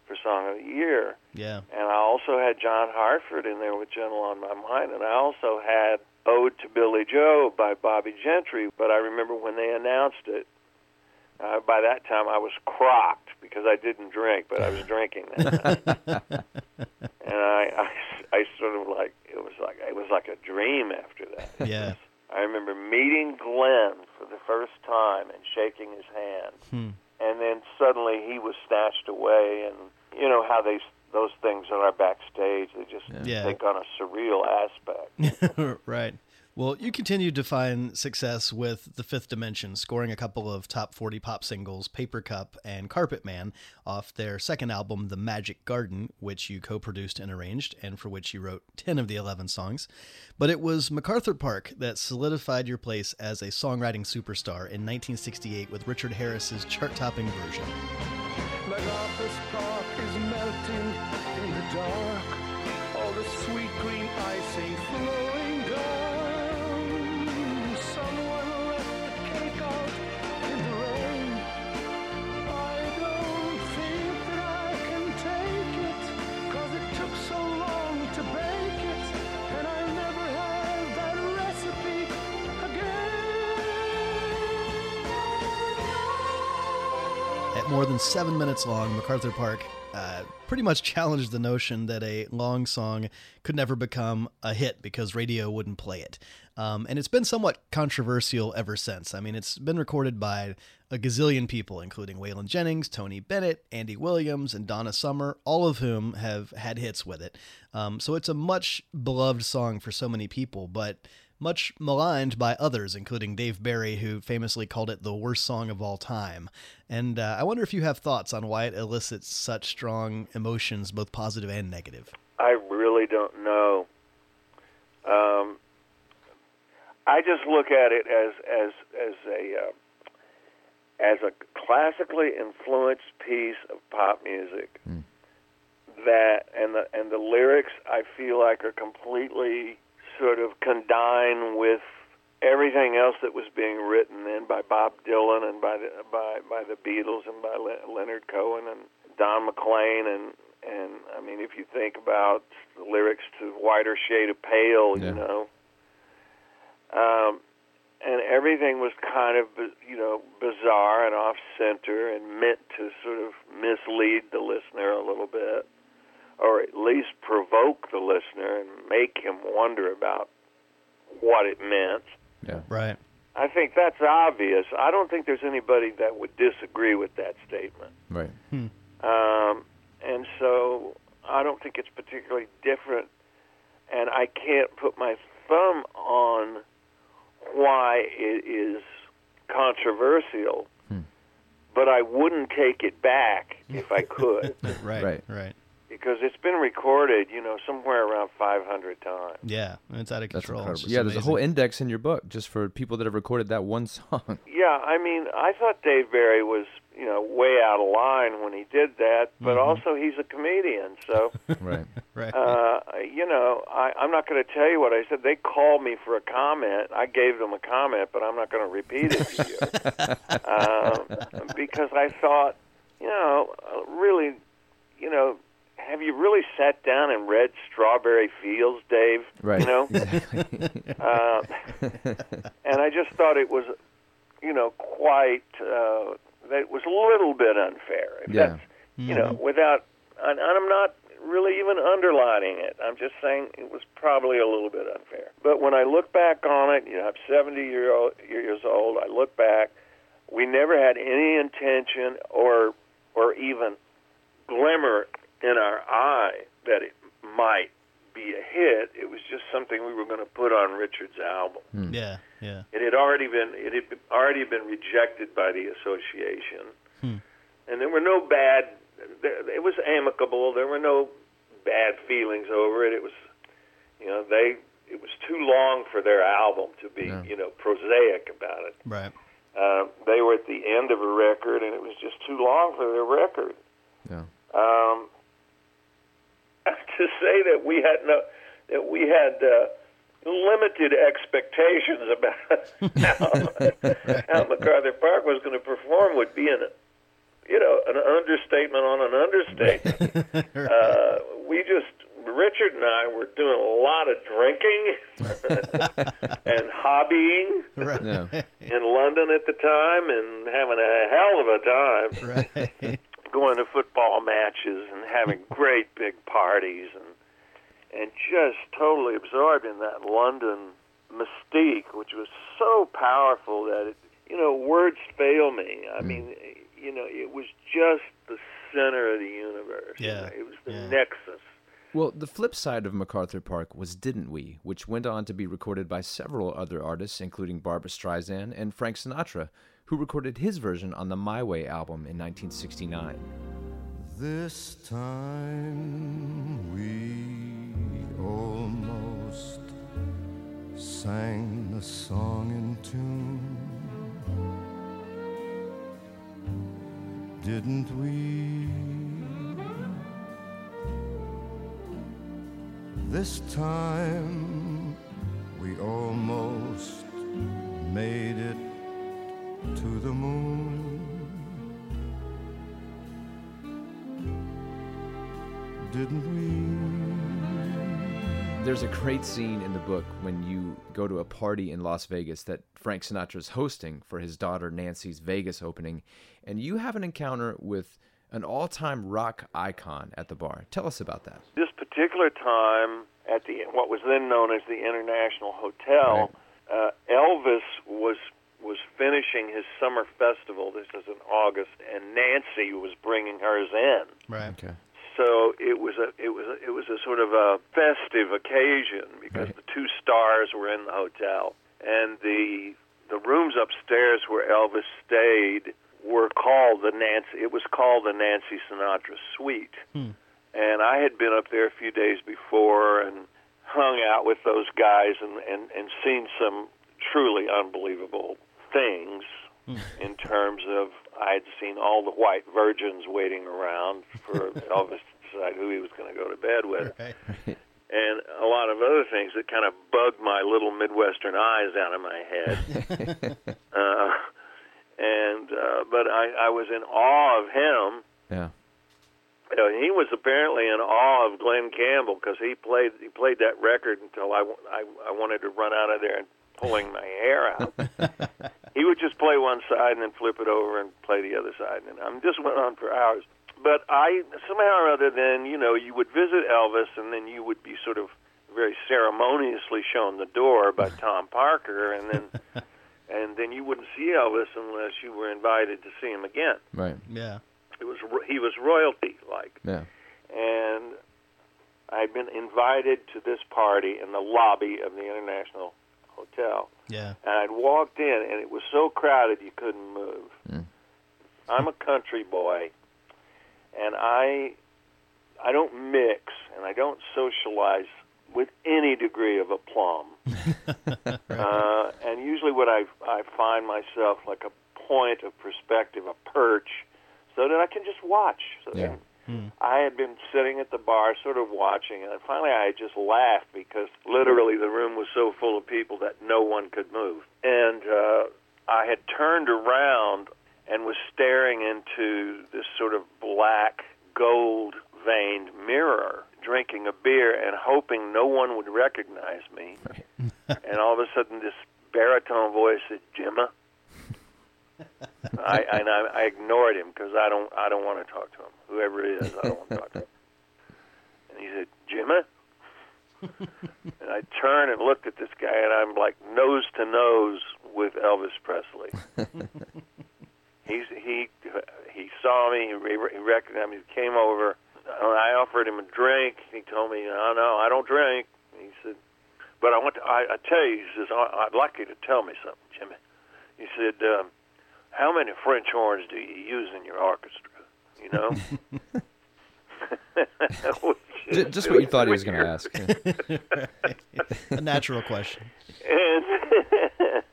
Speaker 3: for Song of the Year.
Speaker 2: Yeah.
Speaker 3: And I also had John Hartford in there with Gentle on My Mind, and I also had Ode to Billie Joe by Bobbie Gentry. But I remember when they announced it, uh, by that time I was crocked because I didn't drink, but I was drinking that and I, I, I sort of like it was like it was like a dream after that.
Speaker 2: Yeah.
Speaker 3: I remember meeting Glen for the first time and shaking his hand
Speaker 2: Hmm.
Speaker 3: and then suddenly he was snatched away and you know how they those things that are backstage they just
Speaker 2: Yeah.
Speaker 3: take on a surreal aspect
Speaker 2: right. Well, you continued to find success with The Fifth Dimension, scoring a couple of top 40 pop singles, Paper Cup and Carpet Man, off their second album, The Magic Garden, which you co produced and arranged, and for which you wrote 10 of the 11 songs. But it was MacArthur Park that solidified your place as a songwriting superstar in 1968 with Richard Harris's chart topping version. More than seven minutes long, MacArthur Park uh, pretty much challenged the notion that a long song could never become a hit because radio wouldn't play it. Um, and it's been somewhat controversial ever since. I mean, it's been recorded by a gazillion people, including Waylon Jennings, Tony Bennett, Andy Williams, and Donna Summer, all of whom have had hits with it. Um, so it's a much beloved song for so many people, but much maligned by others, including Dave Barry, who famously called it the worst song of all time. And uh, I wonder if you have thoughts on why it elicits such strong emotions, both positive and negative.
Speaker 3: i really don't know um i just look at it as as as a uh, as a classically influenced piece of pop music that and the and the lyrics I feel like are completely sort of condign with everything else that was being written then by Bob Dylan and by the by by the Beatles and by Le- Leonard Cohen and Don McLean and and I mean if you think about the lyrics to Whiter Shade of Pale,
Speaker 1: Yeah.
Speaker 3: you know. Um and everything was kind of you know bizarre and off center and meant to sort of mislead the listener a little bit or at least provoke the listener and make him wonder about what it meant
Speaker 1: Yeah.
Speaker 2: Right.
Speaker 3: i think that's obvious i don't think there's anybody that would disagree with that statement
Speaker 1: Right.
Speaker 3: um, and so I don't think it's particularly different. And I can't put my thumb on why it is controversial, hmm. but I wouldn't take it back if I could,
Speaker 2: Right.
Speaker 1: Right.
Speaker 2: Right.
Speaker 3: Because it's been recorded, you know, somewhere around 500 times.
Speaker 2: Yeah. It's out of
Speaker 1: That's
Speaker 2: control.
Speaker 1: incredible.
Speaker 2: It's
Speaker 1: Yeah, there's a whole index in your book just for people that have recorded that one song.
Speaker 3: Yeah, I mean, I thought Dave Barry was, you know, way out of line when he did that, but also he's a comedian, so.
Speaker 1: right.
Speaker 2: Right.
Speaker 3: uh, you know, I, I'm not going to tell you what I said. They called me for a comment. I gave them a comment, but I'm not going to repeat it to you um, because I thought, you know, uh, really, you know, have you really sat down and read Strawberry Fields, Dave?
Speaker 1: Right.
Speaker 3: You know, uh, and I just thought it was, you know, quite. Uh, that it was a little bit unfair. If
Speaker 1: Yeah.
Speaker 3: that's, you know, without, and, and I'm not really even underlining it. I'm just saying it was probably a little bit unfair. But when I look back on it, you know, I'm 70 year old, years old. I look back. We never had any intention or or even glimmer in our eye that it might be a hit. It was just something we were going to put on Richard's album.
Speaker 2: yeah. Yeah.
Speaker 3: It had already been it had been- already been rejected by the association, and there were no bad. There, it was amicable. There were no bad feelings over it. It was, you know, they. It was too long for their album to be,
Speaker 1: Yeah.
Speaker 3: you know, prosaic about it.
Speaker 2: Right.
Speaker 3: Uh, they were at the end of a record, and it was just too long for their record.
Speaker 1: Yeah.
Speaker 3: Um, to say that we had no, that we had uh, limited expectations about how, how MacArthur Park was going to perform would be an, you know, an understatement on an understatement. uh, we just Richard and I were doing a lot of drinking and hobbying
Speaker 2: Right.
Speaker 3: In London at the time and having a hell of a time
Speaker 2: Right.
Speaker 3: Going to football matches and having great big parties and and just totally absorbed in that London mystique, which was so powerful that it, you know words fail me. I mm. mean, you know, it was just the center of the universe.
Speaker 2: Yeah,
Speaker 3: it was the
Speaker 2: yeah.
Speaker 3: nexus.
Speaker 1: Well, the flip side of MacArthur Park was Didn't We, which went on to be recorded by several other artists, including Barbra Streisand and Frank Sinatra, who recorded his version on the My Way album in 1969.
Speaker 5: This time we almost sang the song in tune. Didn't we? This time we almost made it to the moon. Didn't we?
Speaker 1: There's a great scene in the book when you go to a party in Las Vegas that Frank Sinatra's hosting for his daughter Nancy's Vegas opening, and you have an encounter with an all time rock icon at the bar. Tell us about that.
Speaker 3: This particular time at the what was then known as the International Hotel, uh, Elvis was was finishing his summer festival. This is in August, and Nancy was bringing hers in.
Speaker 2: Right.
Speaker 1: Okay.
Speaker 3: So it was a it was a, it was a sort of a festive occasion because
Speaker 1: Right.
Speaker 3: the two stars were in the hotel, and the the rooms upstairs where Elvis stayed were called the Nancy. It was called the Nancy Sinatra Suite, hmm. and I had been up there a few days before and hung out with those guys and and and seen some truly unbelievable things in terms of I'd seen all the white virgins waiting around for Elvis to decide who he was going to go to bed with,
Speaker 2: Right.
Speaker 3: and a lot of other things that kind of bugged my little Midwestern eyes out of my head. uh, and uh, but I, I was in awe of him.
Speaker 1: Yeah.
Speaker 3: You know, he was apparently in awe of Glen Campbell because he played he played that record until I, I I wanted to run out of there and pulling my hair out. He would just play one side and then flip it over and play the other side, and I just went on for hours. But I somehow or other, then you know, you would visit Elvis, and then you would be sort of very ceremoniously shown the door by Tom Parker, and then and then you wouldn't see Elvis unless you were invited to see him again.
Speaker 1: Right.
Speaker 2: Yeah.
Speaker 3: It was ro- he was royalty like
Speaker 1: Yeah.
Speaker 3: and I'd been invited to this party in the lobby of the International Hotel.
Speaker 2: Yeah.
Speaker 3: And I'd walked in, and it was so crowded you couldn't move. I'm a country boy, and I I don't mix and I don't socialize with any degree of aplomb. uh, and usually, what I I find myself like a point of perspective, a perch, so that I can just watch. So
Speaker 1: Yeah.
Speaker 3: I had been sitting at the bar, sort of watching, and finally I just laughed because literally the room was so full of people that no one could move. And uh, I had turned around and was staring into this sort of black, gold veined mirror, drinking a beer and hoping no one would recognize me. and all of a sudden, this baritone voice said, Gemma. I, and I, I ignored him because I don't I don't want to talk to him. Whoever it is, I don't want to talk to him. And he said, Jimmy. and I turned and looked at this guy, and I'm like nose to nose with Elvis Presley. He's he he saw me. He, re- he recognized me. He came over. and I offered him a drink. He told me, "No, no, I don't drink." He said, "But I want to. I, I tell you," he says, "I'd like you to tell me something, Jimmy." He said, um, "How many French horns do you use in your orchestra?" You know. Which
Speaker 1: J-
Speaker 3: is
Speaker 1: just what you thought he was going to ask.
Speaker 2: A natural question.
Speaker 3: and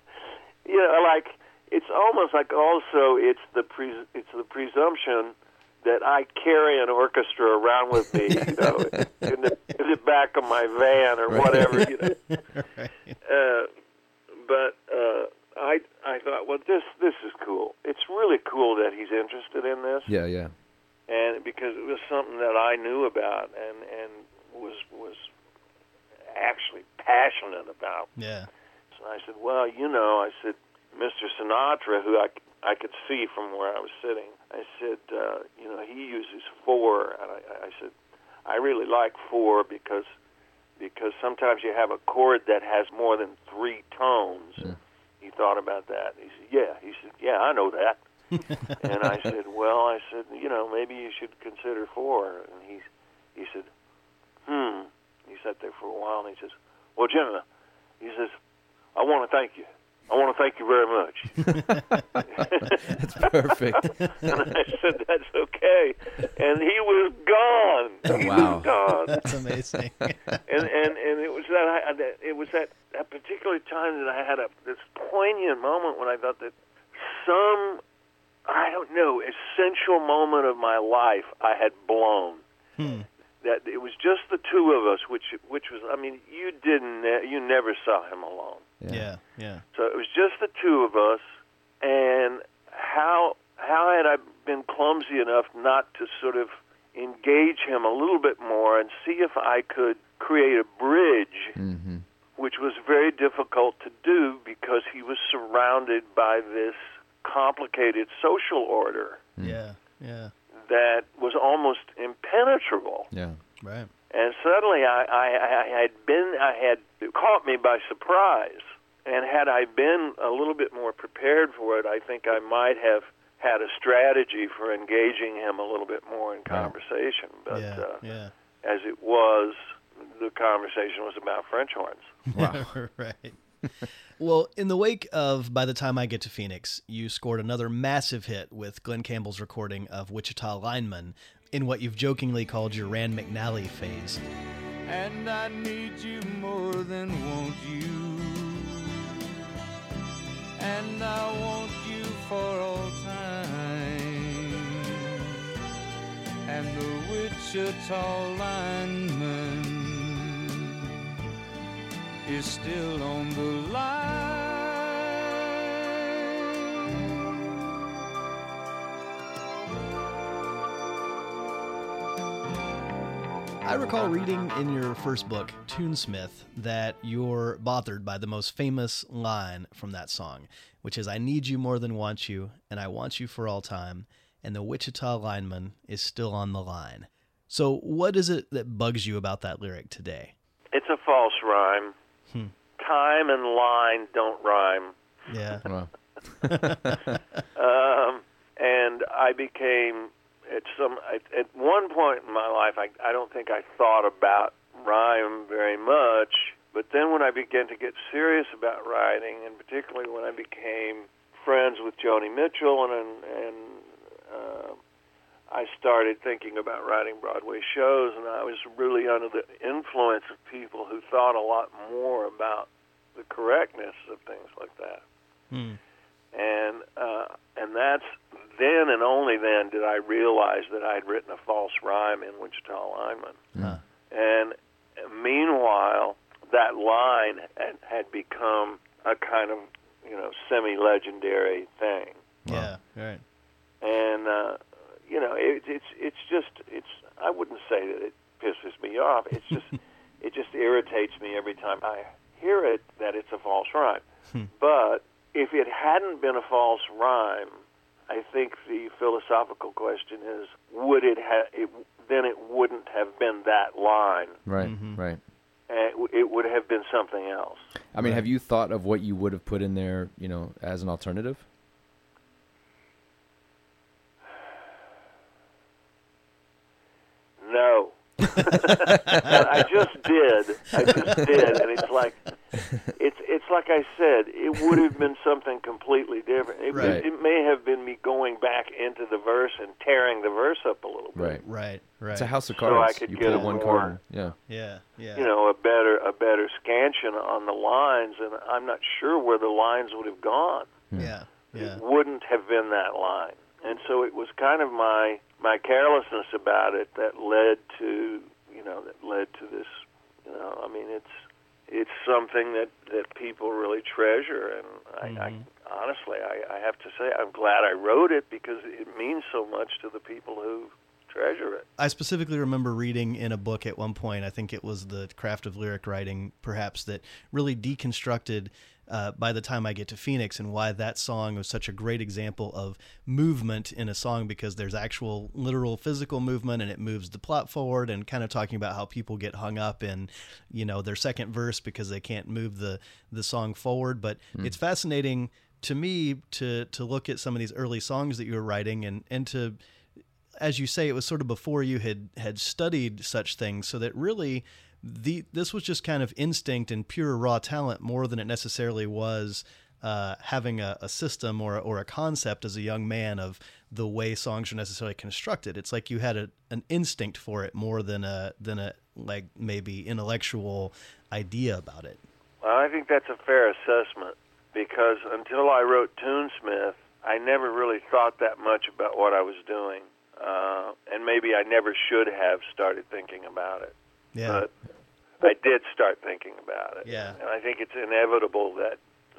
Speaker 3: you know, like it's almost like also it's the pre, it's the presumption that I carry an orchestra around with me, you know, in the in the back of my van or whatever. You know. uh, but uh, I I thought, well, this this is cool. It's really cool that he's interested in this,
Speaker 1: Yeah, yeah.
Speaker 3: and because it was something that I knew about and and was was actually passionate about.
Speaker 2: Yeah.
Speaker 3: So I said, well, you know, I said, Mr. Sinatra, who I, I could see from where I was sitting, I said, uh, you know, he uses four, and I, I said, I really like four because because sometimes you have a chord that has more than three tones. He thought about that. He said, yeah. He said, yeah, I know that. and I said, well, I said, you know, maybe you should consider four. And he he said, hmm. He sat there for a while, and he says, well, Jim, uh, he says, I want to thank you. I want to thank you very much.
Speaker 1: That's perfect.
Speaker 3: and I said, that's okay. And he was gone. He
Speaker 1: Wow.
Speaker 3: was gone.
Speaker 2: That's amazing.
Speaker 3: and and and it was that I it was that that particular time that I had a this poignant moment when I thought that some I don't know essential moment of my life I had blown.
Speaker 2: Hmm.
Speaker 3: That it was just the two of us, which which was I mean you didn't you never saw him alone.
Speaker 2: Yeah. Yeah.
Speaker 3: So it was just the two of us, and how how had I been clumsy enough not to sort of engage him a little bit more and see if I could create a bridge,
Speaker 1: hmm
Speaker 3: which was very difficult to do because he was surrounded by this complicated social order
Speaker 2: Yeah. Yeah.
Speaker 3: that was almost impenetrable.
Speaker 1: Yeah.
Speaker 2: Right.
Speaker 3: And suddenly I, I, I had been, I had caught me by surprise. And had I been a little bit more prepared for it, I think I might have had a strategy for engaging him a little bit more in conversation. But
Speaker 2: yeah.
Speaker 3: uh,
Speaker 2: yeah.
Speaker 3: as it was, the conversation was about French horns.
Speaker 1: Wow.
Speaker 2: right. well, in the wake of By the Time I Get to Phoenix, you scored another massive hit with Glen Campbell's recording of Wichita Lineman in what you've jokingly called your Rand McNally phase.
Speaker 4: and I need you more than want you. And I want you for all time. And the Wichita lineman is still on the line.
Speaker 2: I recall reading in your first book, Tunesmith, that you're bothered by the most famous line from that song, which is I need you more than want you, and I want you for all time, and the Wichita lineman is still on the line. So, what is it that bugs you about that lyric today?
Speaker 3: It's a false rhyme.
Speaker 2: Hmm.
Speaker 3: Time and line don't rhyme.
Speaker 2: Yeah.
Speaker 3: Um, and I became at some at, at one point in my life. I I don't think I thought about rhyme very much, but then when I began to get serious about writing, and particularly when I became friends with Joni Mitchell, and and, uh, I started thinking about writing Broadway shows, and I was really under the influence of people who thought a lot more about the correctness of things like that
Speaker 2: Hmm.
Speaker 3: and uh, and that's then and only then did I realize that I had written a false rhyme in Wichita Lineman.
Speaker 2: Huh.
Speaker 3: And meanwhile, that line had, had become a kind of you know semi-legendary thing,
Speaker 2: Yeah. Right.
Speaker 3: and uh, you know it, it's it's just it's I wouldn't say that it pisses me off. It's just it just irritates me every time I hear it that it's a false rhyme. But if it hadn't been a false rhyme, I think the philosophical question is: Would it have? It, then it wouldn't have been that line.
Speaker 1: Right.
Speaker 2: Mhm.
Speaker 1: Right.
Speaker 3: And it, it would have been something else.
Speaker 1: I mean, have you thought of what you would have put in there, you know, as an alternative?
Speaker 3: No. I just did. I just did, and it's like it's it's like I said. It would have been something completely different. It,
Speaker 2: Right.
Speaker 3: it may have been me going back into the verse and tearing the verse up a little bit.
Speaker 1: Right.
Speaker 2: Right. Right.
Speaker 1: It's a house of
Speaker 3: So I
Speaker 1: cards.
Speaker 3: could
Speaker 1: you
Speaker 3: get
Speaker 1: pull
Speaker 3: a
Speaker 1: one
Speaker 3: more-
Speaker 1: card. Yeah.
Speaker 2: Yeah. Yeah.
Speaker 3: You know, a better a better scansion on the lines, and I'm not sure where the lines would have gone. Hmm.
Speaker 2: Yeah. Yeah.
Speaker 3: it wouldn't have been that line. And so it was kind of my my carelessness about it that led to you know that led to this. You know, I mean, it's it's something that that people really treasure, and I, I mm-hmm. honestly, I, I have to say, I'm glad I wrote it because it means so much to the people who treasure it.
Speaker 2: I specifically remember reading in a book at one point, I think it was The Craft of Lyric Writing, perhaps, that really deconstructed uh, by the time I get to Phoenix and why that song was such a great example of movement in a song because there's actual literal physical movement and it moves the plot forward and kind of talking about how people get hung up in, you know, their second verse because they can't move the, the song forward. But it's fascinating to me to, to look at some of these early songs that you were writing and, and to, as you say, it was sort of before you had had studied such things, so that really the this was just kind of instinct and pure raw talent more than it necessarily was uh, having a, a system or or a concept as a young man of the way songs are necessarily constructed. It's like you had a, an instinct for it more than a than a like maybe intellectual idea about it.
Speaker 3: Well, I think that's a fair assessment because until I wrote Tunesmith, I never really thought that much about what I was doing, uh, and maybe I never should have started thinking about it.
Speaker 2: Yeah,
Speaker 3: But I did start thinking about it.
Speaker 2: Yeah.
Speaker 3: And I think it's inevitable that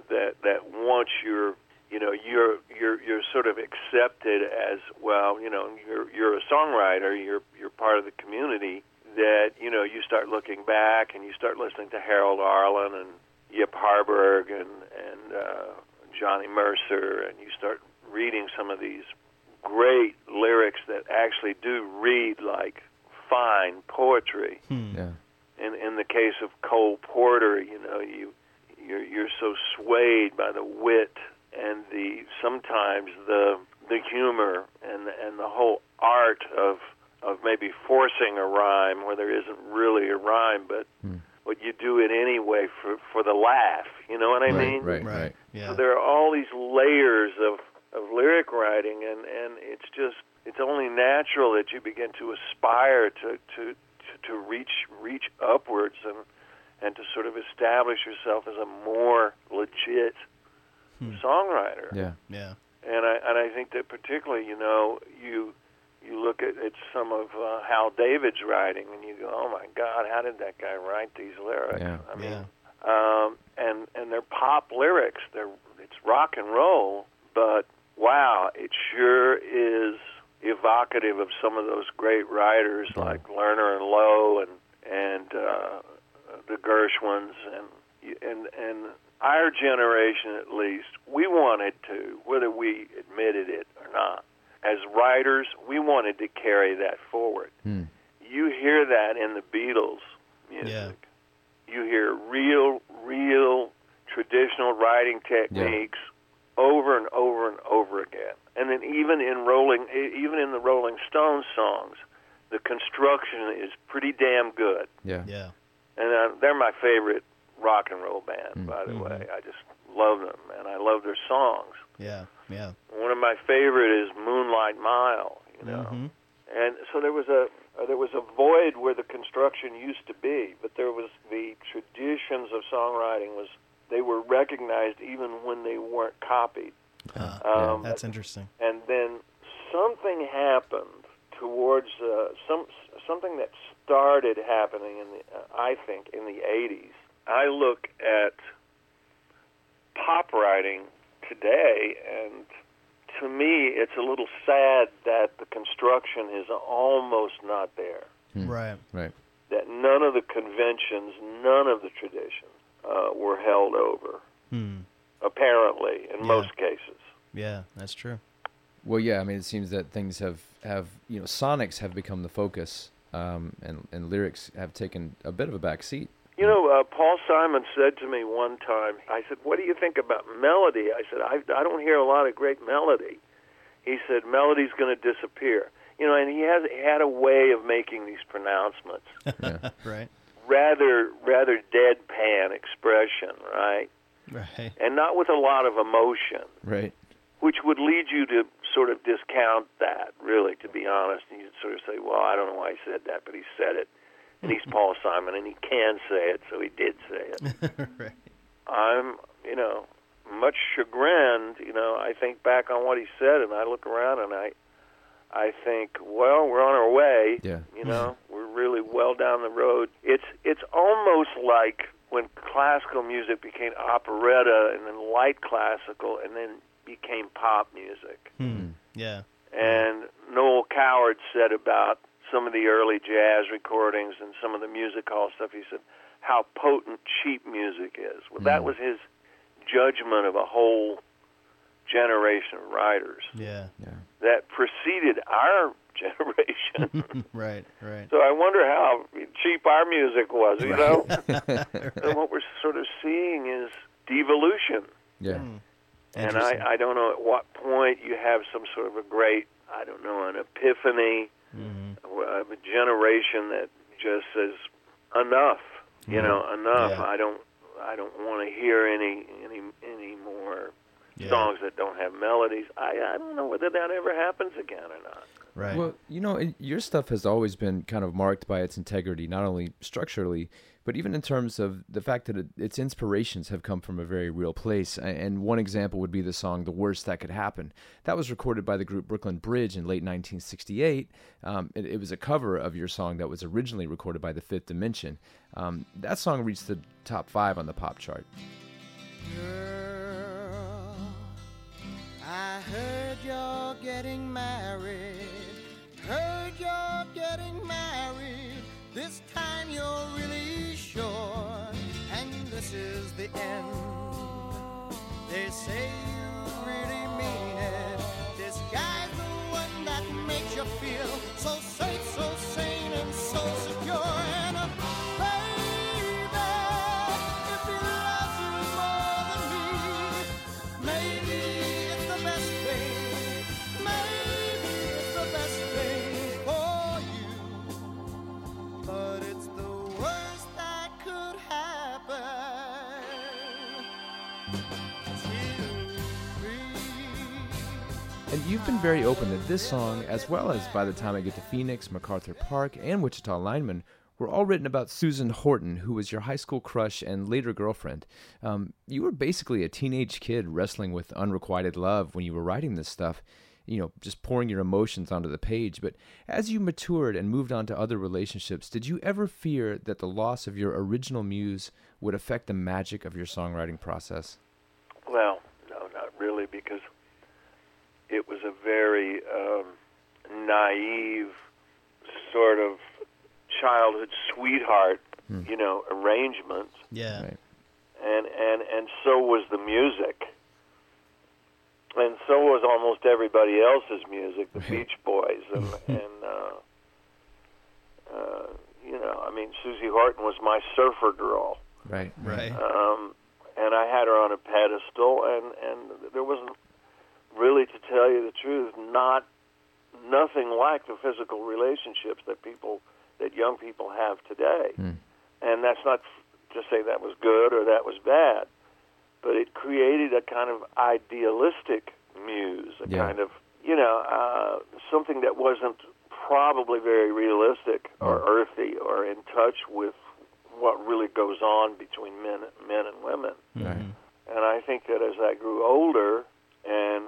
Speaker 3: that that once you're you know you're you're you're sort of accepted as well you know you're you're a songwriter you're you're part of the community that you know you start looking back and you start listening to Harold Arlen and Yip Harburg and and uh, Johnny Mercer and you start reading some of these great lyrics that actually do read like fine poetry
Speaker 1: Yeah.
Speaker 3: In in the case of Cole Porter, you know, you you're you're so swayed by the wit and the sometimes the the humor and and the whole art of of maybe forcing a rhyme where there isn't really a rhyme, but hmm. but you do it anyway for for the laugh. You know what I
Speaker 1: right,
Speaker 3: mean?
Speaker 1: right, right,
Speaker 2: right. Yeah,
Speaker 3: So there are all these layers of, of lyric writing, and, and it's just it's only natural that you begin to aspire to, to, to, to reach reach upwards and and to sort of establish yourself as a more legit songwriter.
Speaker 1: Yeah.
Speaker 2: yeah,
Speaker 3: And I and I think that particularly, you know, you you look at, at some of uh, Hal David's writing, and you go, "Oh my God, how did that guy write these lyrics?"
Speaker 1: Yeah.
Speaker 3: I mean,
Speaker 2: yeah,
Speaker 3: um, and and they're pop lyrics. They're it's rock and roll, but wow, it sure is evocative of some of those great writers like Lerner and Loewe and and uh, the Gershwins and and and our generation at least we wanted to whether we admitted it or not as writers we wanted to carry that forward
Speaker 1: Hmm.
Speaker 3: you hear that in the Beatles music
Speaker 2: Yeah.
Speaker 3: you hear real, real traditional writing techniques over and over and over. And even in rolling, even in the Rolling Stones songs, the construction is pretty damn good.
Speaker 1: Yeah.
Speaker 2: yeah,
Speaker 3: And uh, they're my favorite rock and roll band,
Speaker 1: Mm.
Speaker 3: by the
Speaker 2: Mhm.
Speaker 3: way. I just love them, and I love their songs.
Speaker 2: yeah, yeah.
Speaker 3: One of my favorite is Moonlight Mile. You know,
Speaker 2: Mhm.
Speaker 3: and so there was a uh, there was a void where the construction used to be, but there was the traditions of songwriting was they were recognized even when they weren't copied.
Speaker 2: Uh,
Speaker 3: Um,
Speaker 2: that's interesting.
Speaker 3: And then something happened towards uh, some something that started happening in the uh, I think in the 80s. I look at pop writing today and to me it's a little sad that the construction is almost not there.
Speaker 1: Hmm.
Speaker 2: Right.
Speaker 1: Right.
Speaker 3: That none of the conventions, none of the traditions uh, were held over.
Speaker 2: Hmm.
Speaker 3: Apparently, in
Speaker 2: Yeah.
Speaker 3: most cases.
Speaker 2: Yeah, that's true.
Speaker 1: Well, yeah. I mean, it seems that things have have you know sonics have become the focus, um, and and lyrics have taken a bit of a back seat.
Speaker 3: You know, uh, Paul Simon said to me one time, I said, What do you think about melody? I said, I, I don't hear a lot of great melody. He said, Melody's going to disappear. You know, and he has he had a way of making these pronouncements,
Speaker 1: Yeah.
Speaker 2: Right.
Speaker 3: rather rather deadpan expression, right?
Speaker 2: Right.
Speaker 3: And not with a lot of emotion,
Speaker 1: right.
Speaker 3: which would lead you to sort of discount that, really, to be honest. And you'd sort of say, Well, I don't know why he said that, but he said it. And he's Paul Simon, and he can say it, so he did say it.
Speaker 2: right.
Speaker 3: I'm, you know, much chagrined. You know, I think back on what he said, and I look around and I, I think, well, we're on our way.
Speaker 1: Yeah.
Speaker 3: You know, we're really well down the road. It's it's almost like when classical music became operetta, and then light classical, and then became pop music.
Speaker 2: Hmm. Yeah.
Speaker 3: And Noel Coward said about some of the early jazz recordings and some of the music hall stuff. He said how potent cheap music is. Well, that was his judgment of a whole generation of writers
Speaker 2: Yeah.
Speaker 1: Yeah.
Speaker 3: that preceded our generation.
Speaker 2: right. Right.
Speaker 3: so I wonder how cheap our music was, you know?
Speaker 2: right.
Speaker 3: and what we're sort of seeing is devolution.
Speaker 1: Yeah.
Speaker 2: Hmm.
Speaker 3: And I, I don't know at what point you have some sort of a great, I don't know, an epiphany
Speaker 2: Mhm.
Speaker 3: of a generation that just says enough, you know, enough.
Speaker 2: Yeah.
Speaker 3: I don't, I don't want to hear any, any, any more
Speaker 2: Yeah.
Speaker 3: songs that don't have melodies. I, I don't know whether that ever happens again or not.
Speaker 2: Right.
Speaker 1: Well, you know, your stuff has always been kind of marked by its integrity, not only structurally, but even in terms of the fact that it, its inspirations have come from a very real place. And one example would be the song "The Worst That Could Happen." That was recorded by the group Brooklyn Bridge in late 1968. Um, it, it was a cover of your song that was originally recorded by the Fifth Dimension. Um, that song reached the top five on the pop chart.
Speaker 6: Girl, I heard you're getting married. Heard you're getting married. This time you're really And this is the end. They say And
Speaker 1: you've been very open that this song, as well as By the Time I Get to Phoenix, MacArthur Park, and Wichita Lineman, were all written about Susan Horton, who was your high school crush and later girlfriend. Um, you were basically a teenage kid wrestling with unrequited love when you were writing this stuff, you know, just pouring your emotions onto the page. But as you matured and moved on to other relationships, did you ever fear that the loss of your original muse would affect the magic of your songwriting process?
Speaker 3: Well, no, not really, because it was a very um, naive sort of childhood sweetheart, you know, arrangement,
Speaker 2: yeah.
Speaker 1: Right.
Speaker 3: and and and so was the music, and so was almost everybody else's music, the Beach Boys, and and uh, uh, you know, I mean, Susie Horton was my surfer girl
Speaker 1: Right.
Speaker 2: Right.
Speaker 3: um, and I had her on a pedestal, and and there wasn't really, to tell you the truth, not nothing like the physical relationships that people that young people have today. And that's not to say that was good or that was bad, but it created a kind of idealistic muse, a
Speaker 1: Yeah.
Speaker 3: kind of you know uh, something that wasn't probably very realistic or earthy or in touch with what really goes on between men men and women.
Speaker 1: Right.
Speaker 3: And I think that as I grew older, and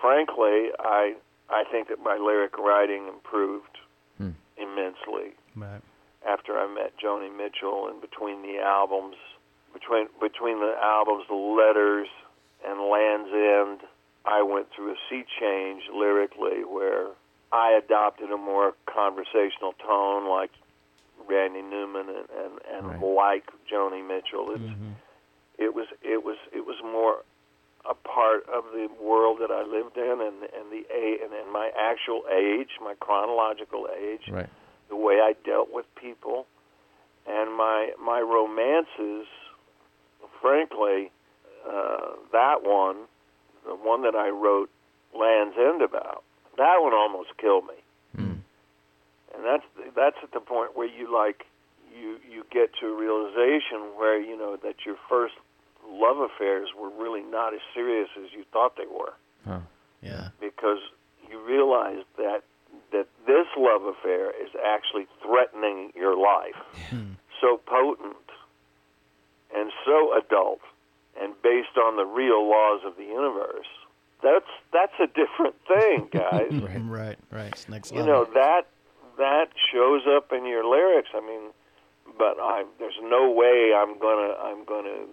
Speaker 3: frankly, I I think that my lyric writing improved
Speaker 1: Hmm.
Speaker 3: immensely
Speaker 2: Right.
Speaker 3: after I met Joni Mitchell, and between the albums, between between the albums, the letters, and Land's End, I went through a sea change lyrically where I adopted a more conversational tone, like Randy Newman and and, and
Speaker 1: Right.
Speaker 3: like Joni Mitchell. It's, It was it was it was more a part of the world that I lived in, and and the a and, and my actual age, my chronological age
Speaker 1: Right.
Speaker 3: the way I dealt with people, and my my romances. Frankly, uh, that one, the one that I wrote Land's End about, that one almost killed me. And that's that's at the point where you like you you get to a realization where you know that your first love affairs were really not as serious as you thought they were
Speaker 1: Huh.
Speaker 2: Yeah.
Speaker 3: because you realize that that this love affair is actually threatening your life. Hmm. so potent and so adult and based on the real laws of the universe that's that's a different thing, guys.
Speaker 2: Mm, right, right. It's next
Speaker 3: you know that that shows up in your lyrics. I mean, but I there's no way I'm gonna I'm gonna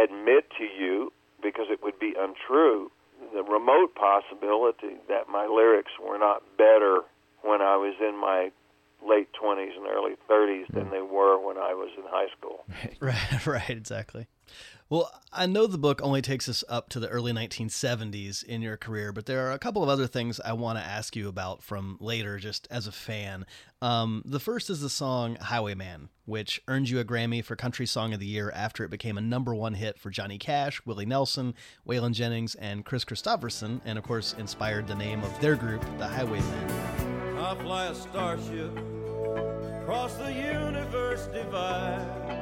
Speaker 3: admit to you because it would be untrue the remote possibility that my lyrics were not better when I was in my late 20s and early 30s than hmm. they were when I was in high school.
Speaker 2: Right, right, exactly. Well, I know the book only takes us up to the early 1970s in your career, but there are a couple of other things I want to ask you about from later, just as a fan. Um, the first is the song Highwayman, which earned you a Grammy for Country Song of the Year after it became a number one hit for Johnny Cash, Willie Nelson, Waylon Jennings, and Kris Kristofferson, and of course inspired the name of their group, the Highwaymen.
Speaker 7: I fly a starship across the universe divide.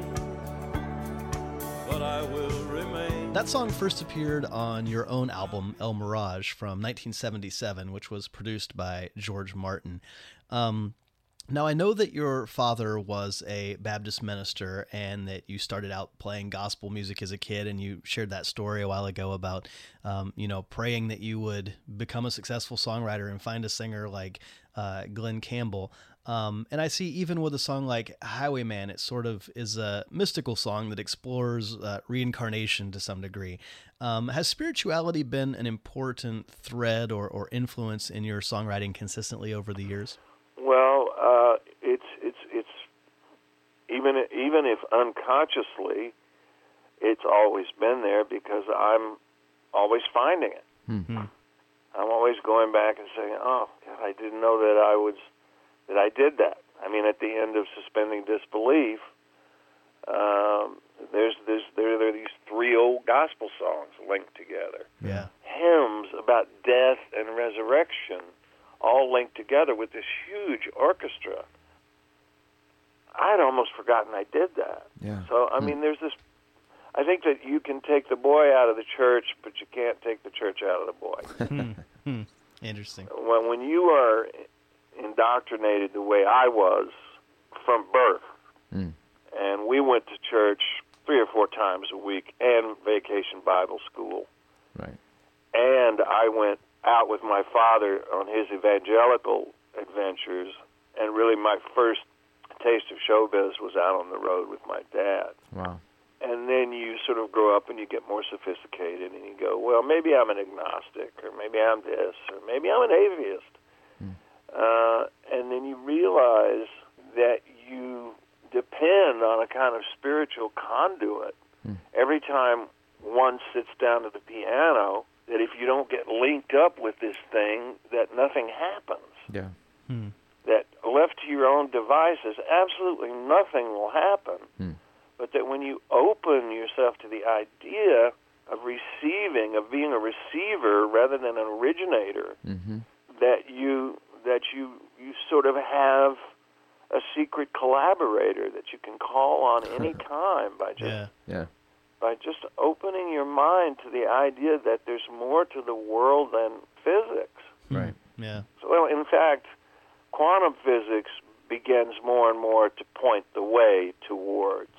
Speaker 7: But I will remain.
Speaker 2: That song first appeared on your own album, El Mirage, from 1977, which was produced by George Martin. Um, now, I know that your father was a Baptist minister and that you started out playing gospel music as a kid, and you shared that story a while ago about, um, you know, praying that you would become a successful songwriter and find a singer like uh, Glen Campbell. Um, and I see even with a song like Highwayman, it sort of is a mystical song that explores uh, reincarnation to some degree. Um, has spirituality been an important thread or, or influence in your songwriting consistently over the years?
Speaker 3: Well, uh, it's it's it's even even if unconsciously, it's always been there because I'm always finding it.
Speaker 2: Hmm.
Speaker 3: I'm always going back and saying, "Oh, God, I didn't know that I was that I did that." I mean, at the end of suspending disbelief, um, there's there's there there are these three old gospel songs linked together,
Speaker 2: Yeah.
Speaker 3: hymns about death and resurrection, all linked together with this huge orchestra. I'd almost forgotten I did that.
Speaker 1: Yeah.
Speaker 3: So I mean, there's this. I think that you can take the boy out of the church, but you can't take the church out of the boy.
Speaker 2: Hmm. Hmm. Interesting.
Speaker 3: when when you are indoctrinated the way I was from birth,
Speaker 1: Mm.
Speaker 3: and we went to church three or four times a week and vacation Bible school,
Speaker 1: Right.
Speaker 3: and I went out with my father on his evangelical adventures, and really my first taste of showbiz was out on the road with my dad.
Speaker 1: Wow.
Speaker 3: And then you sort of grow up and you get more sophisticated, and you go, well, maybe I'm an agnostic, or maybe I'm this, or maybe I'm an atheist. Uh, and then you realize that you depend on a kind of spiritual conduit every time one sits down to the piano. That if you don't get linked up with this thing, that nothing happens.
Speaker 1: Yeah.
Speaker 2: Hmm.
Speaker 3: That left to your own devices, absolutely nothing will happen.
Speaker 1: Hmm.
Speaker 3: But that when you open yourself to the idea of receiving, of being a receiver rather than an originator,
Speaker 1: Mm-hmm.
Speaker 3: that you that you you sort of have a secret collaborator that you can call on any time by just
Speaker 2: Yeah.
Speaker 1: Yeah.
Speaker 3: by just opening your mind to the idea that there's more to the world than physics. Hmm.
Speaker 1: Right.
Speaker 2: Yeah.
Speaker 3: So, well, in fact, quantum physics begins more and more to point the way towards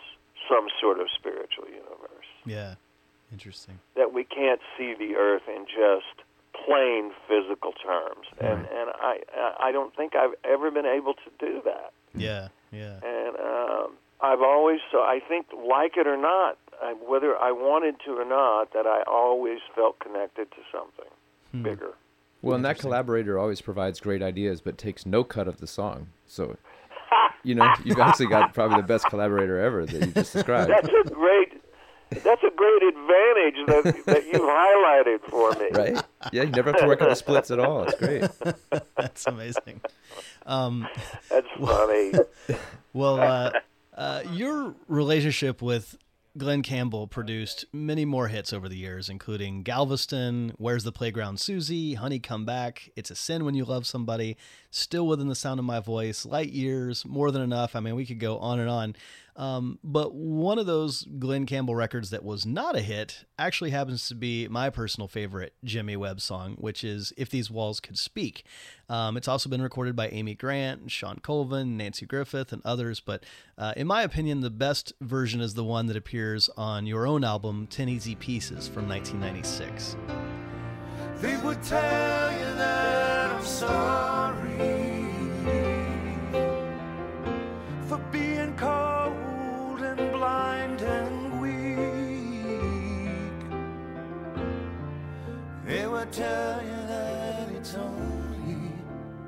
Speaker 3: some sort of spiritual universe.
Speaker 2: Yeah. Interesting.
Speaker 3: That we can't see the Earth in just plain physical terms, and
Speaker 1: Right.
Speaker 3: and I I I don't think I've ever been able to do that.
Speaker 2: Yeah. Yeah.
Speaker 3: And um, I've always so I think like it or not, I, whether I wanted to or not, that I always felt connected to something
Speaker 2: Hmm.
Speaker 3: bigger.
Speaker 1: Well, and that collaborator always provides great ideas, but takes no cut of the song. So, you know, you've actually got probably the best collaborator ever that you just described.
Speaker 3: That's a great. That's a great advantage that that you've highlighted for me.
Speaker 1: Right? Yeah, you never have to work on the splits at all. It's great.
Speaker 2: That's amazing. Um,
Speaker 3: That's funny.
Speaker 2: well, uh, uh, your relationship with Glen Campbell produced many more hits over the years, including Galveston, Where's the Playground Susie, Honey Come Back, It's a Sin When You Love Somebody, Still Within the Sound of My Voice, Light Years, More Than Enough. I mean, we could go on and on. Um, but one of those Glen Campbell records that was not a hit actually happens to be my personal favorite Jimmy Webb song, which is If These Walls Could Speak. Um, it's also been recorded by Amy Grant, Shawn Colvin, Nanci Griffith, and others. But uh, in my opinion, the best version is the one that appears on your own album, 10 Easy Pieces from 1996.
Speaker 7: They would tell you that I'm sorry for being They would tell you that it's only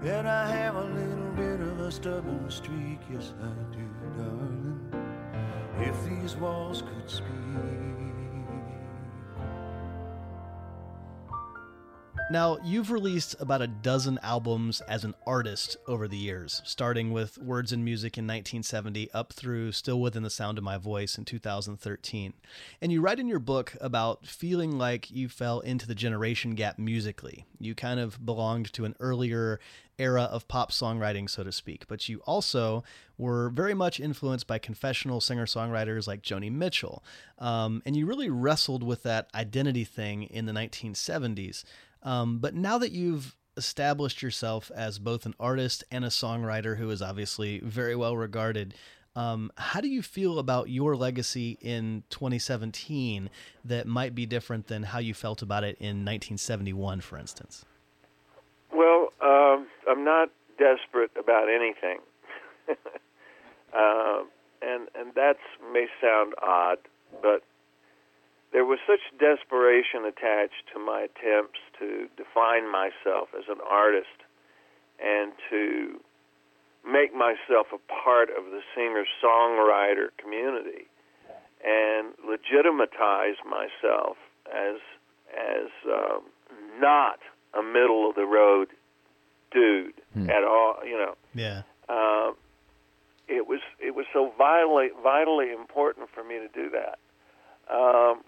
Speaker 7: that I have a little bit of a stubborn streak. Yes, I do, darling. If these walls could speak.
Speaker 2: Now, you've released about a dozen albums as an artist over the years, starting with Words and Music in 1970 up through Still Within the Sound of My Voice in 2013. And you write in your book about feeling like you fell into the generation gap musically. You kind of belonged to an earlier era of pop songwriting, so to speak, but you also were very much influenced by confessional singer songwriters like Joni Mitchell. Um, and you really wrestled with that identity thing in the 1970s. Um, but now that you've established yourself as both an artist and a songwriter who is obviously very well regarded, um, how do you feel about your legacy in 2017 that might be different than how you felt about it in 1971, for instance?
Speaker 3: Well, um, I'm not desperate about anything, uh, and and that may sound odd, but there was such desperation attached to my attempts to define myself as an artist and to make myself a part of the singer songwriter community and legitimatize myself as as um, not a middle of the road dude at all. You know,
Speaker 2: Yeah.
Speaker 3: um, it was it was so vitally vitally important for me to do that. Um,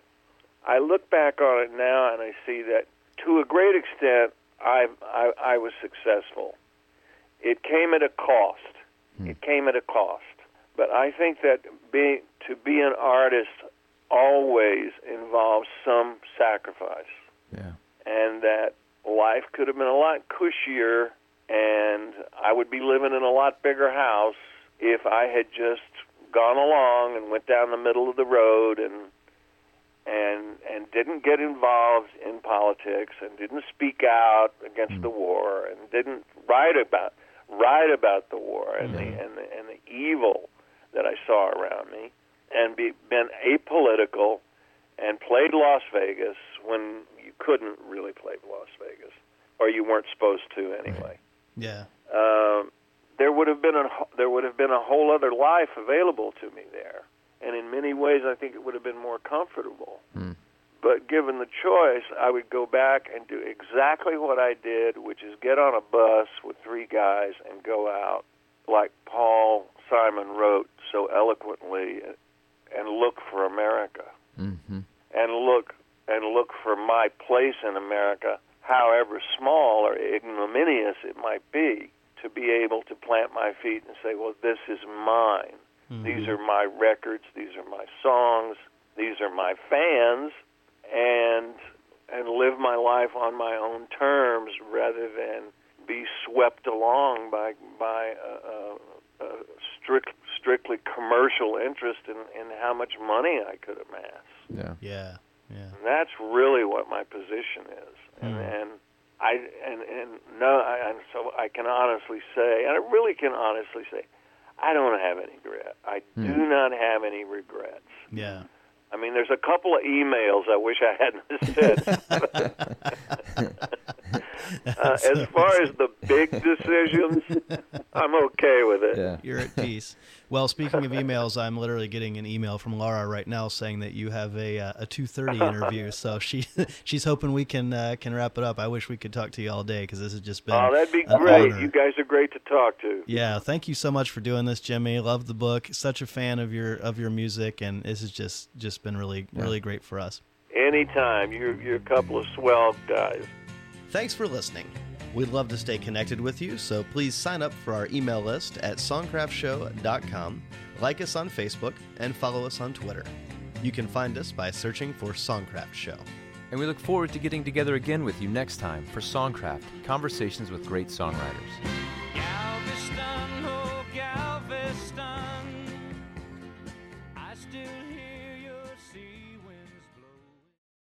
Speaker 3: I look back on it now and I see that to a great extent I I, I was successful. It came at a cost. Hmm. It came at a cost. But I think that being to be an artist always involves some sacrifice
Speaker 1: Yeah.
Speaker 3: and that life could have been a lot cushier and I would be living in a lot bigger house if I had just gone along and went down the middle of the road and and and didn't get involved in politics and didn't speak out against the war and didn't write about write about the war and the and the and the evil that I saw around me and be, been apolitical and played Las Vegas when you couldn't really play Las Vegas, or you weren't supposed to anyway.
Speaker 2: Yeah.
Speaker 3: Um, there would have been a there would have been a whole other life available to me and in many ways, I think it would have been more comfortable. But given the choice, I would go back and do exactly what I did, which is get on a bus with three guys and go out, like Paul Simon wrote so eloquently, and look for America
Speaker 1: Mm-hmm.
Speaker 3: and look and look for my place in America, however small or ignominious it might be, to be able to plant my feet and say, "Well, this is mine. These mm-hmm. are my records. These are my songs. These are my fans," and and live my life on my own terms rather than be swept along by by a, a, a strict strictly commercial interest in, in how much money I could amass.
Speaker 1: Yeah.
Speaker 2: Yeah. Yeah.
Speaker 3: And that's really what my position is. And, mm. and I and and no, I, and so I can honestly say, and I really can honestly say, I don't have any regret. I do not have any regrets.
Speaker 2: Yeah.
Speaker 3: I mean, there's a couple of emails I wish I hadn't said. Uh, as far as the big decisions, I'm okay with it.
Speaker 1: Yeah.
Speaker 2: You're at peace. Well, speaking of emails, I'm literally getting an email from Laura right now saying that you have a uh, a 2:30 interview. So she she's hoping we can uh, can wrap it up. I wish we could talk to you all day because this has just been.
Speaker 3: Oh, that'd be
Speaker 2: an
Speaker 3: great.
Speaker 2: honor.
Speaker 3: You guys are great to talk to.
Speaker 2: Yeah, thank you so much for doing this, Jimmy. Love the book. Such a fan of your of your music, and this has just just been really really great for us.
Speaker 3: Anytime. You're you're a couple of swell guys.
Speaker 2: Thanks for listening. We'd love to stay connected with you, so please sign up for our email list at songcraftshow.com, like us on Facebook, and follow us on Twitter. You can find us by searching for Songcraft Show.
Speaker 1: And we look forward to getting together again with you next time for Songcraft Conversations with Great Songwriters.